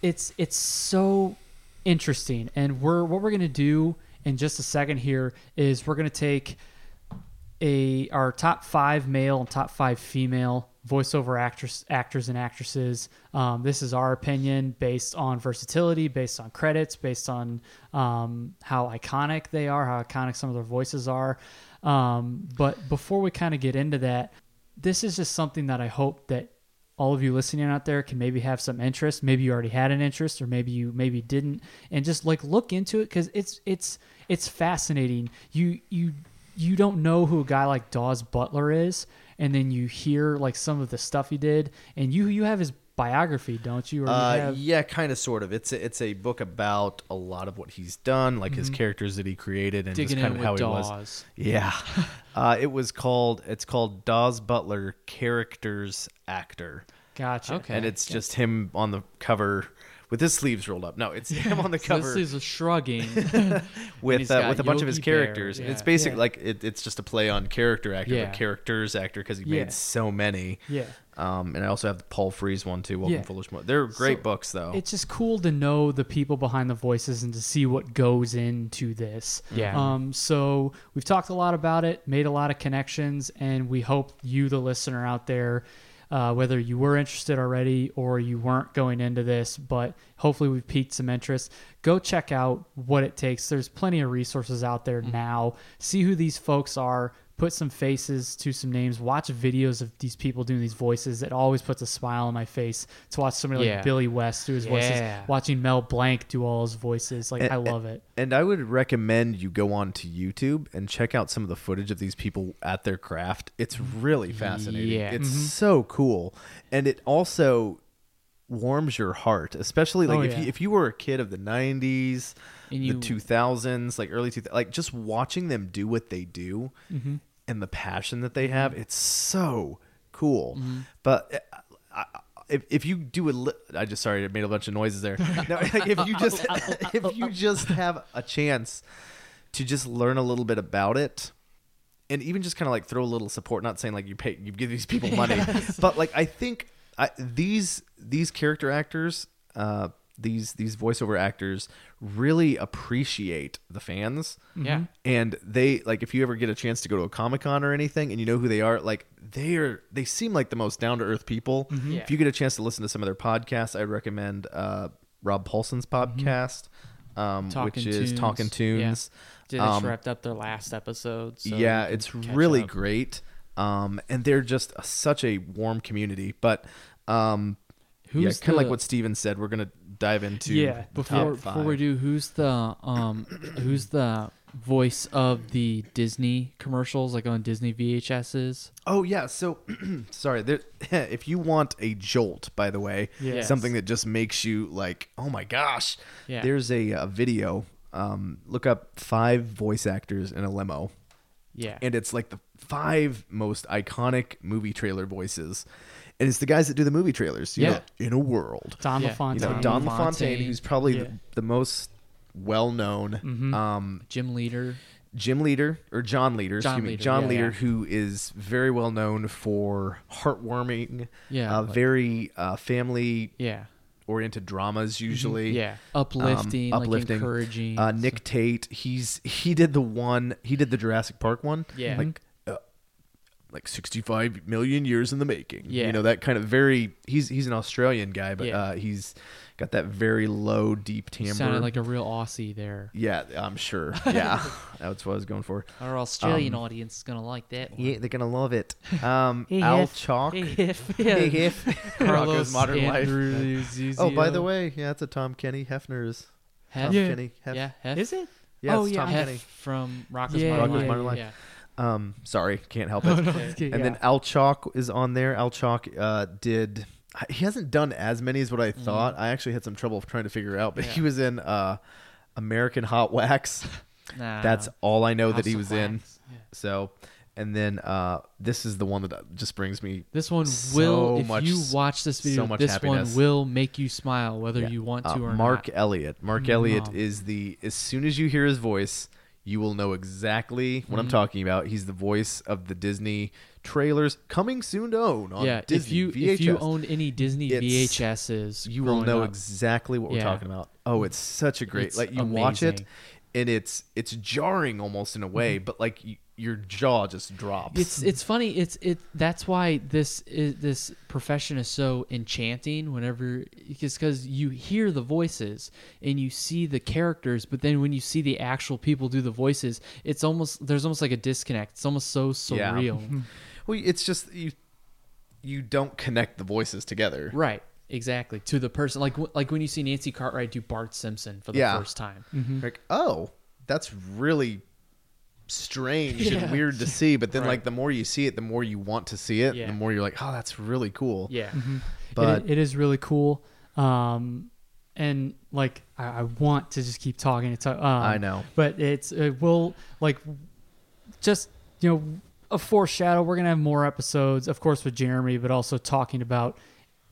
it's it's so interesting. And we're what we're gonna do in just a second here is we're gonna take a our top five male and top five female voiceover actress actors and actresses. Um, this is our opinion based on versatility, based on credits, based on um, how iconic they are, how iconic some of their voices are. Um, but before we kind of get into that, this is just something that I hope that all of you listening out there can maybe have some interest. Maybe you already had an interest, or maybe you maybe didn't, and just like look into it because it's it's it's fascinating. You you you don't know who a guy like Daws Butler is, and then you hear like some of the stuff he did, and you you have his biography, don't you? Or you Uh, have, yeah, kind of, sort of. It's a, it's a book about a lot of what he's done, like his characters that he created, and Digging just kind of how with he was. Yeah, uh, it was called. It's called Daws Butler Characters Actor, Gotcha. Okay. and it's just him on the cover with his sleeves rolled up. No, it's him on the So cover This is a shrugging. with uh, with a bunch of his characters. yeah. It's basically Yeah. like it, it's just a play on character actor, Yeah. but characters actor because he Yeah. made so many. Yeah. Um, and I also have the Paul Frees one too. Welcome Yeah. Foolish Mo. They're great So, books though. It's just cool to know the people behind the voices and to see what goes into this. Yeah. Um, so we've talked a lot about it, made a lot of connections, and we hope you, the listener out there, uh, whether you were interested already or you weren't going into this, but hopefully we've piqued some interest. Go check out what it takes. There's plenty of resources out there now. See who these folks are. Put some faces to some names. Watch videos of these people doing these voices. It always puts a smile on my face to watch somebody Yeah. like Billy West do his voices. Watching Mel Blanc do all his voices, like And- I love it. And I would recommend you go on to YouTube and check out some of the footage of these people at their craft. It's really fascinating. Yeah. It's mm-hmm. so cool. And it also warms your heart, especially like Oh, if yeah. you if you were a kid of the 90s, And the 2000s, like early 2000s, like just watching them do what they do Mm-hmm. and the passion that they have, it's so cool. But uh, I, if, if you do a li- I just sorry I made a bunch of noises there. No, like, if you just if you just have a chance to just learn a little bit about it and even just kind of like throw a little support not saying like you pay you give these people money but like I think I, these these character actors uh these these voiceover actors really appreciate the fans Yeah. and they like if you ever get a chance to go to a comic-con or anything and you know who they are like they are they seem like the most down-to-earth people Yeah. if you get a chance to listen to some of their podcasts i'd recommend uh rob paulsen's podcast um, Talking which is Toons. talking toons They Um, just wrapped up their last episode. So yeah it's really up. great um, and they're just a, such a warm community but um, yeah, Who's kind of like what steven said we're gonna dive into Yeah, Before before we do, who's the um who's the voice of the Disney commercials like on Disney VHSs? Oh yeah, so sorry. There, if you want a jolt, by the way, Yes. something that just makes you like, oh my gosh, Yeah. there's a, a video. Um, look up five voice actors in a limo, Yeah. and it's like the five most iconic movie trailer voices, and it's the guys that do the movie trailers. You Yeah. know, in a world, Don Yeah. you LaFontaine. know, Don LaFontaine. LaFontaine, who's probably Yeah. the, the most well known. Um, Jim Leader. Jim Leader or John Leader, John excuse me, Leader, John yeah, Leader, yeah. who is very well known for heartwarming, Yeah, uh, like- very uh, family Yeah. oriented dramas usually. Mm-hmm. Yeah. Uplifting, Um, like uplifting. encouraging. Uh, Nick Tate, he's he did the one he did the Jurassic Park one. Yeah. like uh, like sixty five million years in the making. Yeah. you know that kind of very. He's he's an Australian guy, but Yeah. uh, he's got that very low, deep timbre. Sounded like a real Aussie there. yeah, I'm sure. Yeah, that's what I was going for. Our Australian audience is gonna like that one. Yeah, they're gonna love it. Um, Hey, Al Hef. Chalk. Hey, Hef. Hey, Hef. Rocko's Modern Life. Andrews, Oh, by the way, yeah, it's a Tom Kenny Hefner's. Hef. Tom Yeah. Kenny. Hef. Yeah, Hef. Is it? Yeah, Oh, it's yeah, Tom Hef Kenny. from Rocko's Yeah, Modern Rocko's Life. Modern Life. Yeah. Um, sorry, can't help it. And then yeah. Al Chalk is on there. Al Chalk uh, did. He hasn't done as many as what I thought. I actually had some trouble trying to figure out, but Mm. Yeah. he was in uh, American Hot Wax. Nah. That's all I know that he was in. Yeah. So, and then uh, this is the one that just brings me This one So will, if much- you watch this video, so this happiness. one will make you smile, whether Yeah. you want Uh, to or not. Mark not. Elliott. Mark Elliott Um, is the as soon as you hear his voice, you will know exactly what Mm-hmm. I'm talking about. He's the voice of the Disney trailers coming soon to own on yeah, Disney if you VHS. if you owned any Disney It's- VHSs, you will growing know up, exactly what we're Yeah. talking about. Oh, it's such a great It's like you watch it amazing. And it's it's jarring almost in a way, but like you, your jaw just drops. Mm-hmm. It's it's funny. It's it. That's why this is this profession is so enchanting. Whenever because because you hear the voices and you see the characters, but then when you see the actual people do the voices, it's almost there's almost like a disconnect. It's almost so Yeah. surreal. well, it's just you you don't connect the voices together. right. Exactly. To the person, like like when you see Nancy Cartwright do Bart Simpson for the Yeah. first time. Like, oh, that's really strange and weird to see. But then, Right. like, the more you see it, the more you want to see it. Yeah. The more you're like, oh, that's really cool. Yeah. But it, it is really cool. Um, and like I, I want to just keep talking. It's um, I know. but it's it will like just you know a foreshadow. We're gonna have more episodes, of course, with Jeremy, but also talking about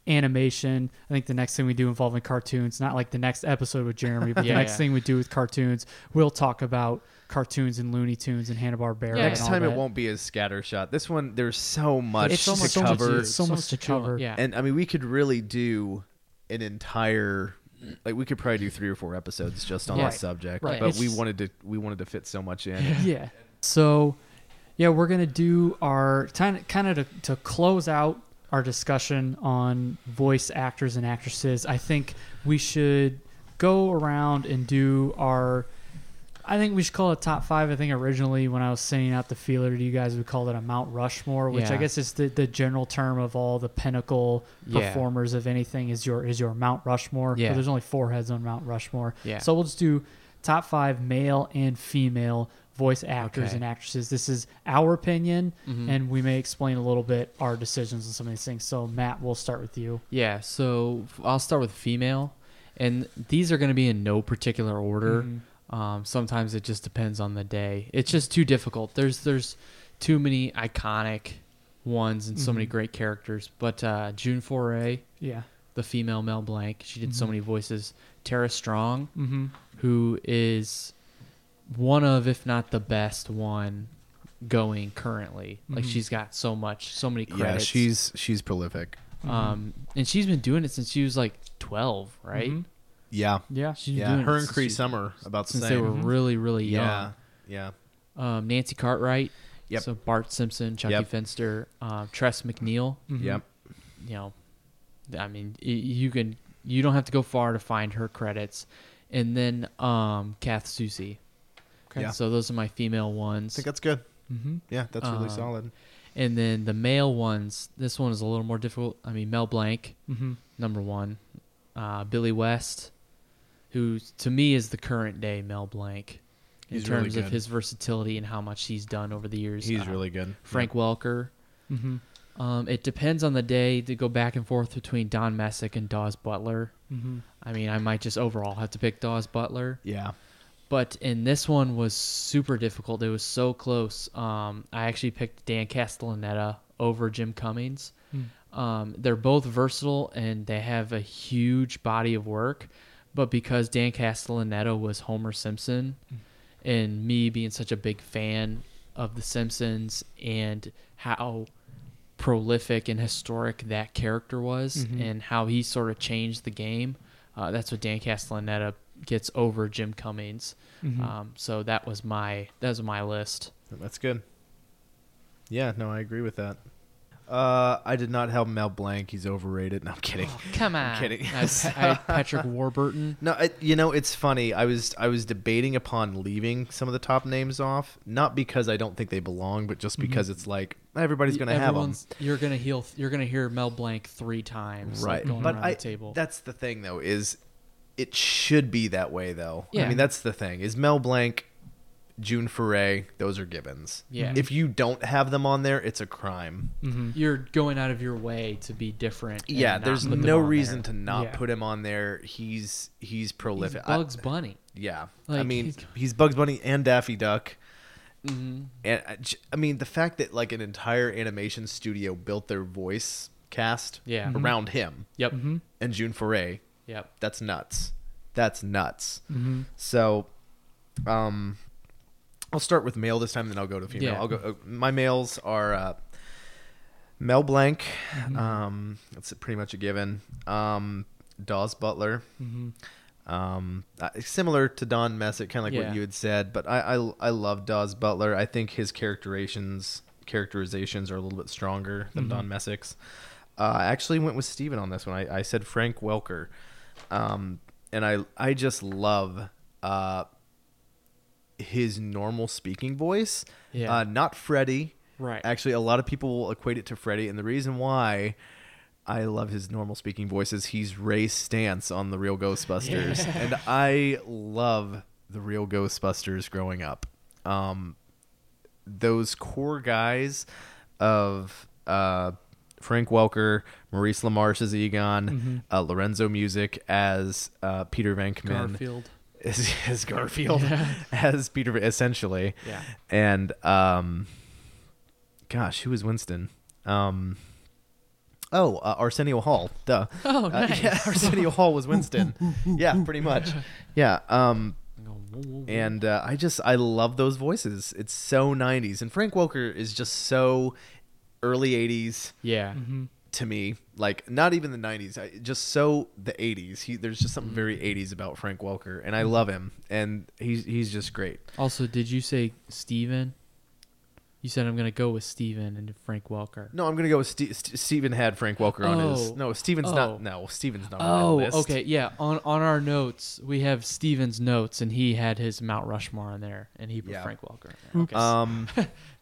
animation. I think the next thing we do involving cartoons, not like the next episode with Jeremy, but Yeah, the next yeah. thing we do with cartoons, we'll talk about cartoons and Looney Tunes and Hanna Barbera. Yeah. Next time it won't be as scattershot. This one, there's so much It's to so much- so cover. much- so much to on. cover. Yeah. and I mean, we could really do an entire, like, we could probably do three or four episodes just on Right. this subject. Right. But we wanted to, we wanted to fit so much in. yeah. So, yeah, we're gonna do our kind of kind of to, to close out our discussion on voice actors and actresses. I think we should go around and do our. I think we should call it top five. I think originally when I was sending out the feeler to you guys, we called it a Mount Rushmore, which I guess is the, the general term of all the pinnacle Yeah. performers of anything is your is your Mount Rushmore. Yeah. But there's only four heads on Mount Rushmore. Yeah. So we'll just do top five male and female voice actors Okay. and actresses. This is our opinion, Mhm. and we may explain a little bit our decisions on some of these things. So Matt, we'll start with you. Yeah, so I'll start with female, and these are going to be in no particular order. Mhm. Um, sometimes it just depends on the day. It's just too difficult. There's there's too many iconic ones and so many Mhm. great characters. But uh, June Foray, Yeah. the female Mel Blanc, she did so Mhm. many voices. Tara Strong, Mhm. who is one of, if not the best one going currently. Like Mhm. she's got so much, so many credits. Yeah, credits. she's she's prolific. um, and she's been doing it since she was like twelve, right? Mhm. Yeah, Yeah. She's been yeah. doing it Her and since Cree she- Summer about the since same. they were really, really young. yeah, yeah. Um, Nancy Cartwright. Yep. So Bart Simpson, Chucky Yep. Finster, uh, Tress MacNeille. Yep. You know, I mean, y- you can you don't have to go far to find her credits, and then um, Kath Soucie. Okay. Yeah. So those are my female ones. I think that's good. Mhm. Yeah, that's really Um, solid. And then the male ones. This one is a little more difficult. I mean, Mel Blanc, Mhm. number one. Uh, Billy West, who to me is the current day Mel Blanc. In He's really terms of his versatility and how much he's done over the years. He's Uh, really good. Frank Welker. Mhm. Um, it depends on the day to go back and forth between Don Messick and Daws Butler. Mhm. I mean, I might just overall have to pick Daws Butler. Yeah. But in this one was super difficult. It was so close. Um, I actually picked Dan Castellaneta over Jim Cummings. Mm. Um, they're both versatile and they have a huge body of work. But because Dan Castellaneta was Homer Simpson, and me being such a big fan of The Simpsons and how prolific and historic that character was, Mhm. and how he sort of changed the game, uh, that's what Dan Castellaneta gets over Jim Cummings. Mhm. Um, so that was my that was my list. That's good. Yeah, no, I agree with that. Uh, I did not have Mel Blanc. He's overrated. No, I'm kidding. Come on, I'm kidding. I, I, Patrick Warburton. No, I, you know it's funny. I was I was debating upon leaving some of the top names off, not because I don't think they belong, but just because it's like everybody's going to have them. You're gonna hear you're gonna hear Mel Blanc three times, like, right going but I, the table. that's the thing though is it should be that way though Yeah. i mean that's the thing is mel blanc june foray those are Gibbons. Yeah. if you don't have them on there it's a crime Mhm. You're going out of your way to be different. and yeah not there's put them no on reason there. to not Yeah. put him on there he's he's He's prolific I- Bugs Bunny. yeah i mean he's- he's bugs bunny and daffy duck Mm-hmm. and I j- I mean the fact that like an entire animation studio built their voice cast Yeah. Around him Yep. Mhm. and june foray Yep. that's nuts that's nuts Mhm. So, um, I'll start with male this time, then I'll go to female. Yeah. I'll go. Uh, my males are uh, Mel Blanc. Um, that's pretty much a given. Um, Daws Butler. Mhm. Um, uh, similar to Don Messick, kind of like Yeah. what you had said, but I, I I love Daws Butler. I think his characterizations characterizations are a little bit stronger than Don Messick's. Uh, I actually went with Steven on this one. I, I said Frank Welker. Um, and I I just love uh, his normal speaking voice. Yeah. Uh, not Freddie. Right. Actually, a lot of people will equate it to Freddie, and the reason why I love his normal speaking voice is he's Ray Stantz on the Real Ghostbusters, and I love the Real Ghostbusters growing up. Um, those core guys of uh, Frank Welker, Maurice LaMarche as Egon, uh, Lorenzo Music as uh, Peter Venkman, Garfield. as, as Garfield, as Peter, essentially. Yeah. And um, gosh, who was Winston? Um, Oh, uh, Arsenio Hall. Duh. Oh, Uh, nice. yeah, Arsenio Hall was Winston. yeah, pretty much. Yeah. Um, and uh, I just I love those voices. It's so '90s, and Frank Welker is just so early '80s Yeah. Mm-hmm. to me. Like not even the '90s, I, just so the '80s. He there's just something very mm-hmm. '80s about Frank Welker, and I mm-hmm. love him, and he's he's just great. Also, did you say Steven? You said I'm gonna go with Steven and Frank Welker. No, I'm gonna go with Ste St- Steven had Frank Welker on his. Oh. No, Steven's Oh. not. No, Steven's not. on Oh, okay, yeah. On on our notes, we have Steven's notes, and he had his Mount Rushmore on there, and he put Yeah. Frank Welker. In there. Okay. Um,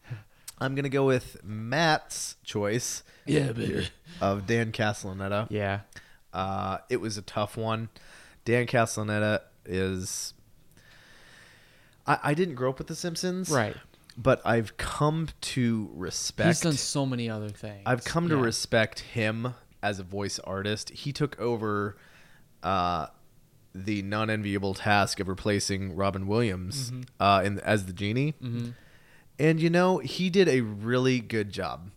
I'm gonna go with Matt's choice yeah, baby. of Dan Castellaneta. Yeah. Uh, it was a tough one. Dan Castellaneta is. I, I didn't grow up with The Simpsons, Right. But I've come to respect. He's done so many other things. I've come to Yeah. respect him as a voice artist. He took over uh, the non-enviable task of replacing Robin Williams Mm-hmm. uh, in, as the genie, and you know he did a really good job.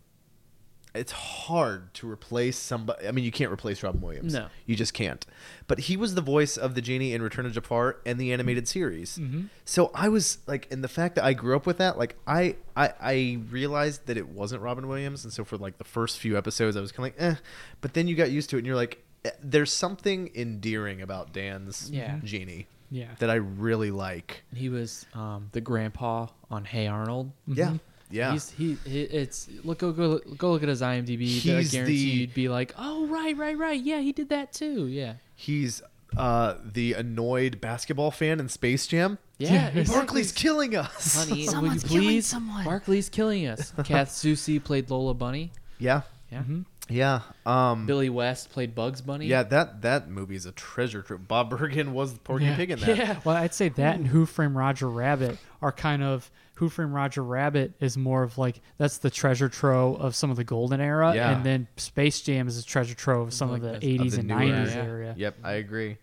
It's hard to replace somebody. I mean, you can't replace Robin Williams. No. you just can't. But he was the voice of the genie in Return of Jafar and the animated series. So I was like, and the fact that I grew up with that, like I, I, I realized that it wasn't Robin Williams, and so for like the first few episodes, I was kind of like, eh. But then you got used to it, and you're like, eh, there's something endearing about Dan's Yeah. genie Yeah. that I really like. He was um, the grandpa on Hey Arnold. Yeah, yeah. He's he, he it's look go, go go look at his IMDb. I He's guarantee the- you'd be like, oh right right right yeah he did that too yeah He's uh, the annoyed basketball fan in Space Jam. yeah. exactly. Barkley's killing us. honey, will Someone's you killing please? someone. Barkley's killing us. Kath Soucie played Lola Bunny. Yeah, Yeah. Yeah. Um, Billy West played Bugs Bunny. Yeah, that that movie is a treasure trove. Bob Bergen was the Porky Yeah. Pig in that. Yeah. Well, I'd say that and Who Framed Roger Rabbit are kind of Who Framed Roger Rabbit is more of like that's the treasure trove of some of the golden era, Yeah. and then Space Jam is a treasure trove of some Like of the that's- Of 80s the and 90s yeah. area. Yep, I agree.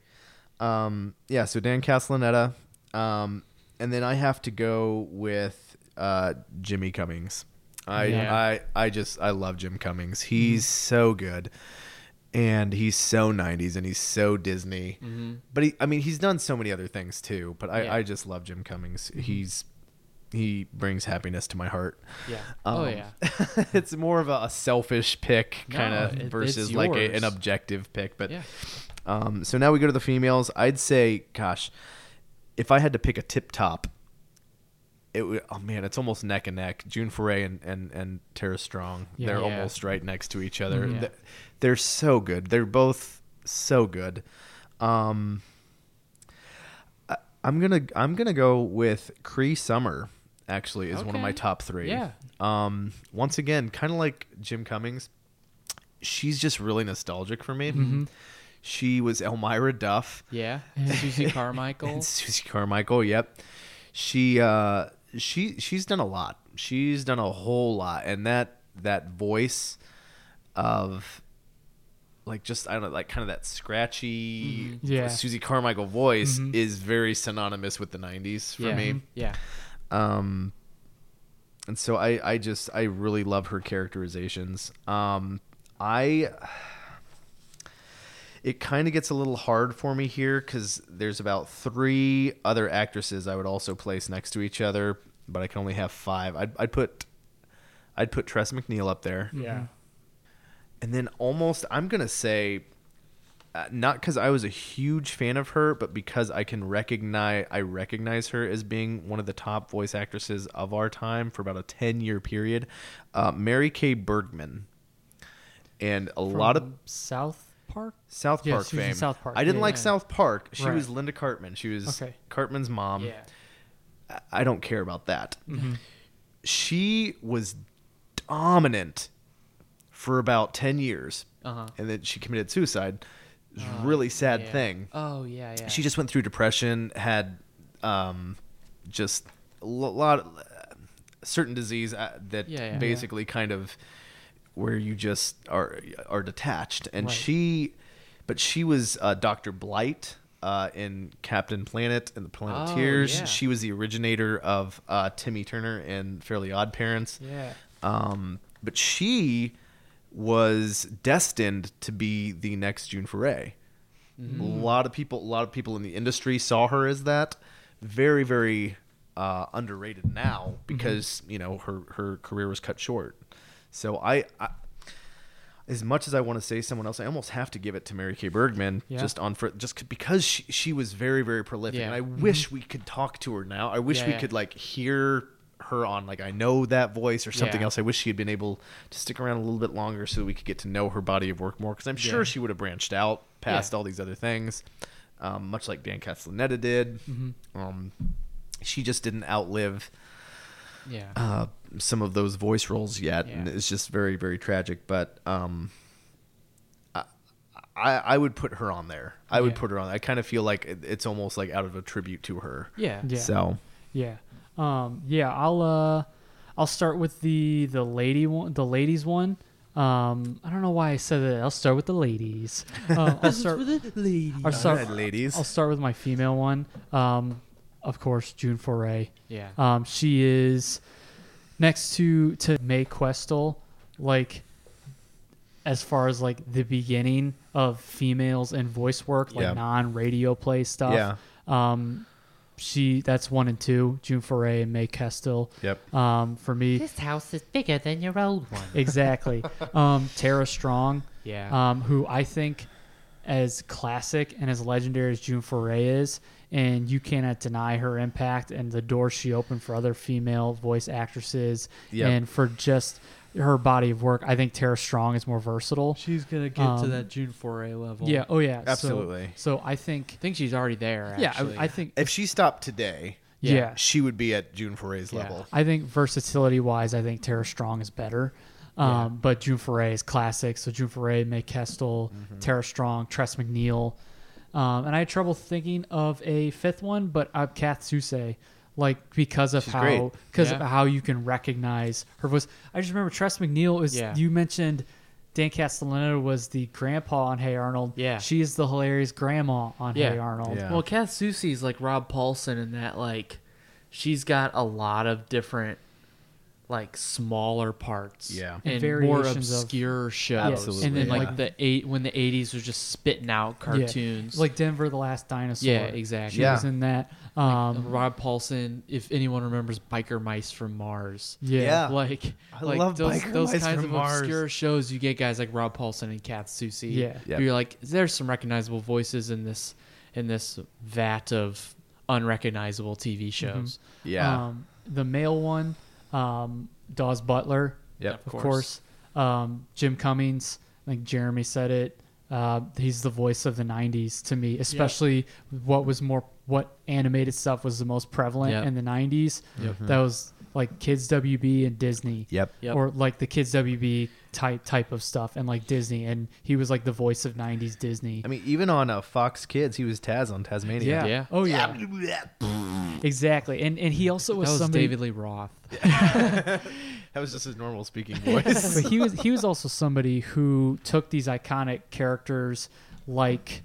Um, yeah, so Dan Castellaneta, um, and then I have to go with uh, Jimmy Cummings. I, Yeah. I I just I love Jim Cummings. He's so good, and he's so '90s, and he's so Disney. But he, I mean, he's done so many other things too. But I, Yeah. I just love Jim Cummings. He's he brings happiness to my heart. Yeah. oh Um, yeah. it's more of a, a selfish pick kind No, of it- versus like a, an objective pick. But Yeah. um, so now we go to the females. I'd say, gosh, if I had to pick a tip top, it. Oh man, it's almost neck and neck. June Foray and and and Tara Strong. Yeah. They're Yeah. almost right next to each other. Yeah. They're so good. They're both so good. Um, I- I'm gonna I'm gonna go with Cree Summer. Actually, is one of my top three. Yeah. Um, once again, kind of like Jim Cummings, she's just really nostalgic for me. She was Elmyra Duff Yeah. Susie Carmichael. and Susie Carmichael. Yep, she uh, she she's done a lot. She's done a whole lot, and that that voice of like just I don't know, like kind of that scratchy Yeah. Susie Carmichael voice is very synonymous with the '90s for yeah. me. Yeah. Um, and so I, I just, I really love her characterizations. Um, I, it kind of gets a little hard for me here because there's about three other actresses I would also place next to each other, but I can only have five. I'd, I'd put, I'd put Tress MacNeille up there, Yeah. and then almost, I'm gonna say. Uh, not because I was a huge fan of her, but because I can recognize I recognize her as being one of the top voice actresses of our time for about a ten year period. Uh, Mary Kay Bergman, and a lot of South Park. South Yeah, Park she was in fame. South Park. I didn't Yeah, like yeah. South Park. She Right. was Linda Cartman. She was Okay. Cartman's mom. Yeah. I- I don't care about that. Mm-hmm. She was dominant for about ten years, Uh-huh. and then she committed suicide. It was a really sad Yeah. thing Oh yeah. Yeah. she just went through depression, had um, just a lo- lot of certain disease uh, that Yeah, yeah. basically kind of where you just are are detached, and Right. she, but she was uh, Doctor Blight. Uh, in Captain Planet and the Planeteers, Oh, yeah. she was the originator of uh, Timmy Turner and Fairly Odd Parents. Yeah. Um, but she was destined to be the next June Foray. A lot of people, a lot of people in the industry saw her as that. Very, very uh, underrated now because you know her her career was cut short. So I, I as much as I want to say someone else, I almost have to give it to Mary Kay Bergman Yeah. just on for just because she, she was very very prolific, Yeah. and I wish we could talk to her now. I wish Yeah, we could like hear her on like I know that voice or something else. I wish she had been able to stick around a little bit longer so that we could get to know her body of work more because I'm sure she would have branched out past all these other things, um, much like Dan Castellaneta did. Mm-hmm. Um, she just didn't outlive Yeah. uh, some of those voice roles yet, and it's just very, very tragic. But um, I, I, I would put her on there. I would Yeah. put her on. I kind of feel like it's almost like out of a tribute to her. yeah. Yeah. So Yeah. Um, yeah, I'll uh I'll start with the the lady one, the ladies one. Um, I don't know why I said that. I'll start with the ladies. Uh, I'll start. I'll start. Alright, ladies. I'll start with my female one. Um, of course, June Foray. Yeah. Um, she is next to to Mae Questel, like as far as like the beginning of females in voice work, like Yeah. non-radio play stuff. Yeah. Um, she that's one and two, June Foray and Mae Questel. Yep. Um, for me, This house is bigger than your old one. exactly. um, Tara Strong. Yeah. Um, who I think as classic and as legendary as June Foray is, and you cannot deny her impact and the door she opened for other female voice actresses Yep. and for just her body of work. I think Tara Strong is more versatile. She's gonna get to Um, that June foray level. Yeah. Oh yeah. Absolutely. So, I think. I think she's already there. Yeah. I, I think. if she stopped today, Yeah. she would be at June Foray's Yeah. level. I think versatility wise, I think Tara Strong is better. Um, But June Foray is classic. So June Foray, Mae Questel, Mm-hmm. Tara Strong, Tress MacNeille. Um, and I had trouble thinking of a fifth one, but uh, Kath Soucie, like because of She's how because Yeah. of how you can recognize her voice. I just remember Tress MacNeille is Yeah. you mentioned Dan Castellaneta was the grandpa on Hey Arnold. Yeah. she is the hilarious grandma on Yeah. Hey Arnold. Yeah. Well, Kath Soucie's like Rob Paulsen in that like she's got a lot of different like smaller parts. Yeah. And And, more variations of- obscure shows. Absolutely. And then Yeah. like the eight when the eighties was just spitting out Yeah. cartoons. like Denver the Last Dinosaur. Yeah, exactly. She Yeah. was in that. Um, Rob Paulsen, if anyone remembers Biker Mice from Mars. yeah. Yeah. Like, I like love those, Biker those Mice kinds from of Mars. obscure shows. You get guys like Rob Paulsen and Kath Soucie. Yeah. Yep. You're like, there's some recognizable voices in this in this vat of unrecognizable TV shows. Yeah. Um, the male one, um, Daws Butler, yep. of course. Um, Jim Cummings, I think Jeremy said it. Uh, he's the voice of the '90s to me, especially what was more what animated stuff was the most prevalent Yep. in the '90s. That was like Kids WB and Disney. Yep. Yep. Or like the Kids WB type type of stuff, and like Disney, and he was like the voice of '90s Disney. I mean, even on uh, Fox Kids, he was Taz on Taz-Mania. yeah. Yeah. Oh yeah. exactly. And and he also was, That was somebody. David Lee Roth. That was just his normal speaking voice. but he was he was also somebody who took these iconic characters like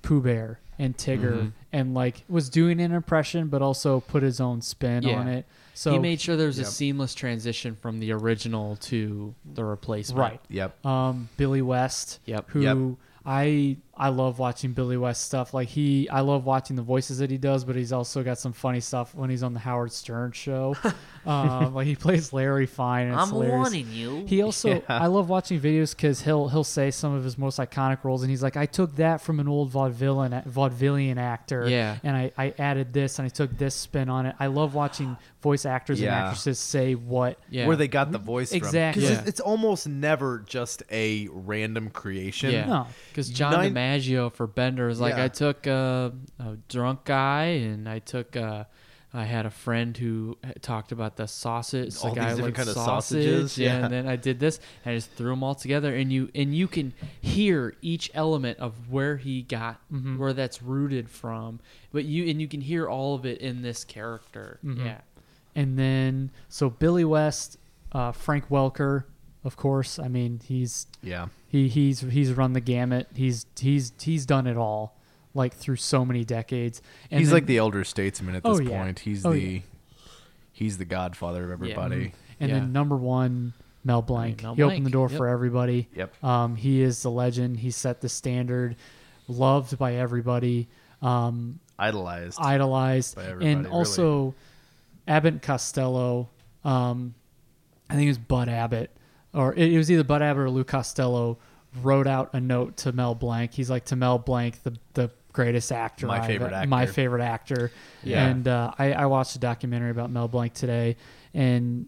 Pooh Bear and Tigger Mm-hmm. and like was doing an impression but also put his own spin Yeah. on it. So he made sure there was Yep. a seamless transition from the original to the replacement. right. yep. Um, Billy West, Yep. who Yep. I I love watching Billy West stuff. Like he, I love watching the voices that he does, but he's also got some funny stuff when he's on the Howard Stern show. um, like he plays Larry Fine. And I'm hilarious. warning you. He also, Yeah. I love watching videos because he'll he'll say some of his most iconic roles, and he's like, I took that from an old vaudevillian vaudevillian actor, Yeah. and I, I added this and I took this spin on it. I love watching voice actors and actresses say what. Yeah. Where they got the voice Exactly. from. 'Cause Yeah. it's, it's almost never just a random creation. Yeah. No. Because John Nine- DiMaggio for Bender was like, Yeah. I took uh, a drunk guy and I took. Uh, I had a friend who talked about the sausage, the guy these different liked kind of sausage, sausages, yeah. and then I did this, and I just threw them all together, and you and you can hear each element of where he got, Mm-hmm. where that's rooted from, but you and you can hear all of it in this character. Mm-hmm. Yeah, And then so Billy West, uh, Frank Welker, of course. I mean he's Yeah. He he's he's run the gamut. He's he's he's done it all, like through so many decades. And he's then- like the elder statesman at Oh, this yeah. point. He's Oh, the yeah. he's the godfather of everybody. And Yeah. then number one Mel Blanc. Mel he opened the door yep. for everybody. Yep. Um, he is the legend. He set the standard, loved by everybody, um, Idolized. idolized, By everybody, and really. also Abbott Costello. Um, I think it was Bud Abbott, or it, it was either Bud Abbott or Lou Costello. Wrote out a note to Mel Blanc. He's like to Mel Blanc, the the greatest actor, My I've- favorite my actor. favorite actor. Yeah. And uh, I, I watched a documentary about Mel Blanc today, and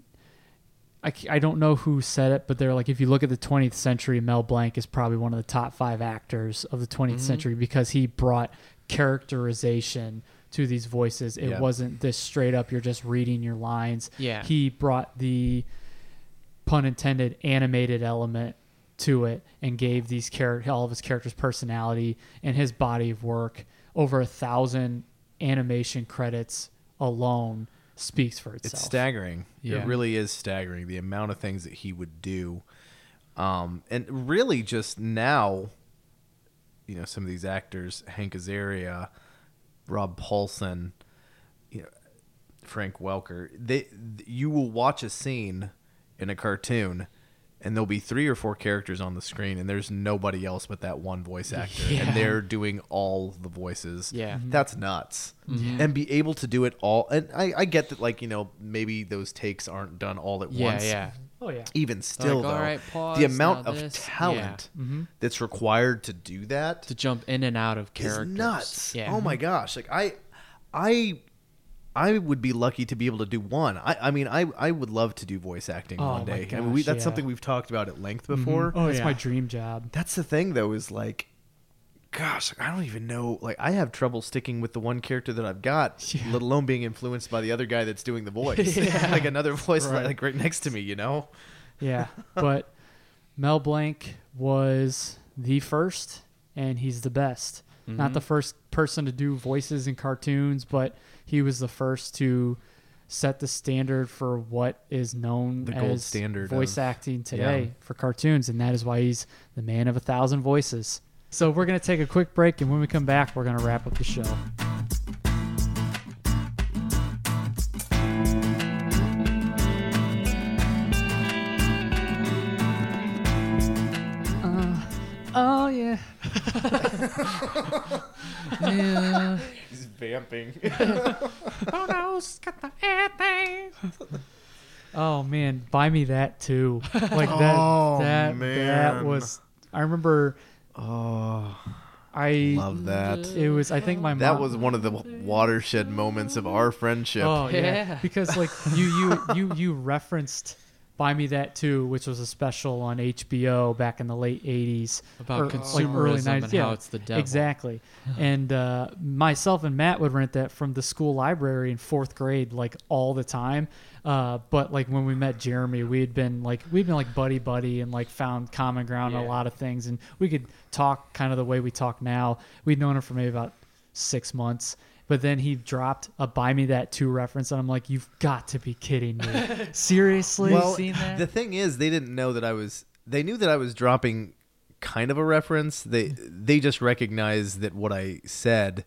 I, I don't know who said it, but they're like, if you look at the 20th century, Mel Blanc is probably one of the top five actors of the 20th Mm-hmm. century because he brought characterization to these voices. It wasn't this straight up, you're just reading your lines. Yeah. He brought the pun intended animated element to it and gave these character all of his characters personality and his body of work over a thousand animation credits alone speaks for itself. It's staggering. Yeah. It really is staggering the amount of things that he would do. Um, and really just now, you know, some of these actors, Hank Azaria, Rob Paulsen, you know, Frank Welker, they you will watch a scene in a cartoon and there'll be three or four characters on the screen and there's nobody else but that one voice actor Yeah. and they're doing all the voices Yeah. Mhm. that's nuts and be able to do it all and I, I get that like you know maybe those takes aren't done all at Yeah, once yeah. oh yeah. even still like, though right, pause, the amount of this. talent Mhm. that's required to do that To jump in and out of is characters. nuts Yeah. oh my gosh like i i i would be lucky to be able to do one i i mean i i would love to do voice acting Oh one my day I mean, we, gosh, that's yeah. something we've talked about at length mm-hmm. before Oh, it's yeah. my dream job. that's the thing though is like gosh i don't even know like i have trouble sticking with the one character that i've got Yeah. let alone being influenced by the other guy that's doing the voice like another voice Right. like right next to me you know Yeah, but Mel Blanc was the first, and he's the best. Not the mm-hmm. first person to do voices in cartoons, but he was the first to set the standard for what is known The gold as standard voice of- acting today yeah. for cartoons, and that is why he's the man of a thousand voices. So we're gonna take a quick break, and when we come back, we're gonna wrap up the show. Yeah. he's vamping Oh man, buy me that too. Like that. Oh, that that man. was. I remember. oh I love that It was. I think my mom. That was one of the watershed moments of our friendship. Oh yeah. Yeah. Because like you you you you referenced "Buy Me That Too," which was a special on HBO back in the late '80s About consumerism and how it's the devil. Exactly. and uh, myself and Matt would rent that from the school library in fourth grade, like all the time. Uh, but like when we met Jeremy, we had been like we'd been like buddy buddy and like found common ground on a lot of things, and we could talk kind of the way we talk now. We'd known him for maybe about six months. But then he dropped a "Buy Me That Too" reference, and I'm like, "You've got to be kidding me! Seriously?" well, seen that? the thing is, they didn't know that I was. They knew that I was dropping kind of a reference. They they just recognized that what I said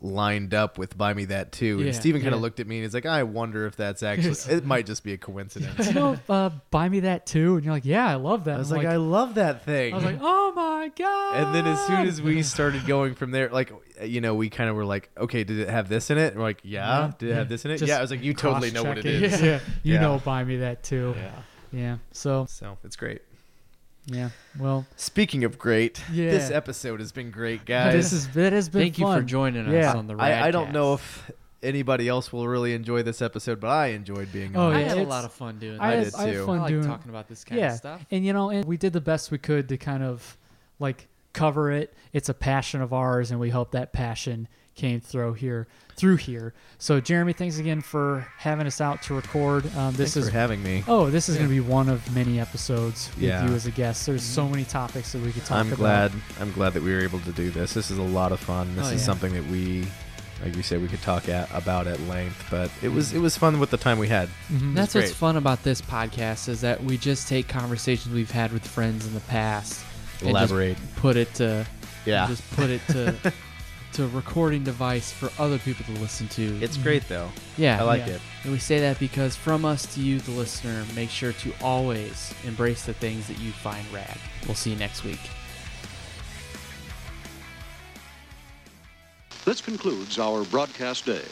lined up with "Buy Me That Too." Yeah, and Steven kind of yeah. looked at me and he's like, "I wonder if that's actually. it might just be a coincidence." you know, uh, "Buy Me That Too," and you're like, "Yeah, I love that." I was I'm like, "I love that thing." I was like, "Oh my god!" and then as soon as we started going from there, like you know, we kind of were like, "Okay, did it have this in it?" And we're like, "Yeah." Yeah, Did it have this in it? Just yeah. I was like, "You totally know what it is." Yeah, you know, "Buy Me That Too." Yeah. Yeah. So So it's great. Yeah. Well, Speaking of great, Yeah. this episode has been great, guys. this is it has been. Thank you for fun. joining us Yeah. on the I, I don't know if anybody else will really enjoy this episode, but I enjoyed being Oh, on. I it. yeah, had a lot of fun doing I, I that. had, did I had too. I fun like doing talking about this kind yeah, of stuff. and you know, and we did the best we could to kind of like cover it. It's a passion of ours, and we hope that passion came through here. Through here. So, Jeremy, thanks again for having us out to record. Um, this Thanks is for having me. Oh, this is going to be one of many episodes with Yeah. you as a guest. There's so many topics that we could talk I'm about. glad. I'm glad that we were able to do this. This is a lot of fun. This Oh, is yeah. something that we, like you said, we could talk at, about at length. But it was it was fun with the time we had. Mhm. That's great. what's fun about this podcast is that we just take conversations we've had with friends in the past and just Elaborate. put it to Yeah. just put it to to a recording device for other people to listen to. It's great though. Yeah, I like yeah. it. And we say that because from us to you, the listener, make sure to always embrace the things that you find rad. We'll see you next week. This concludes our broadcast day.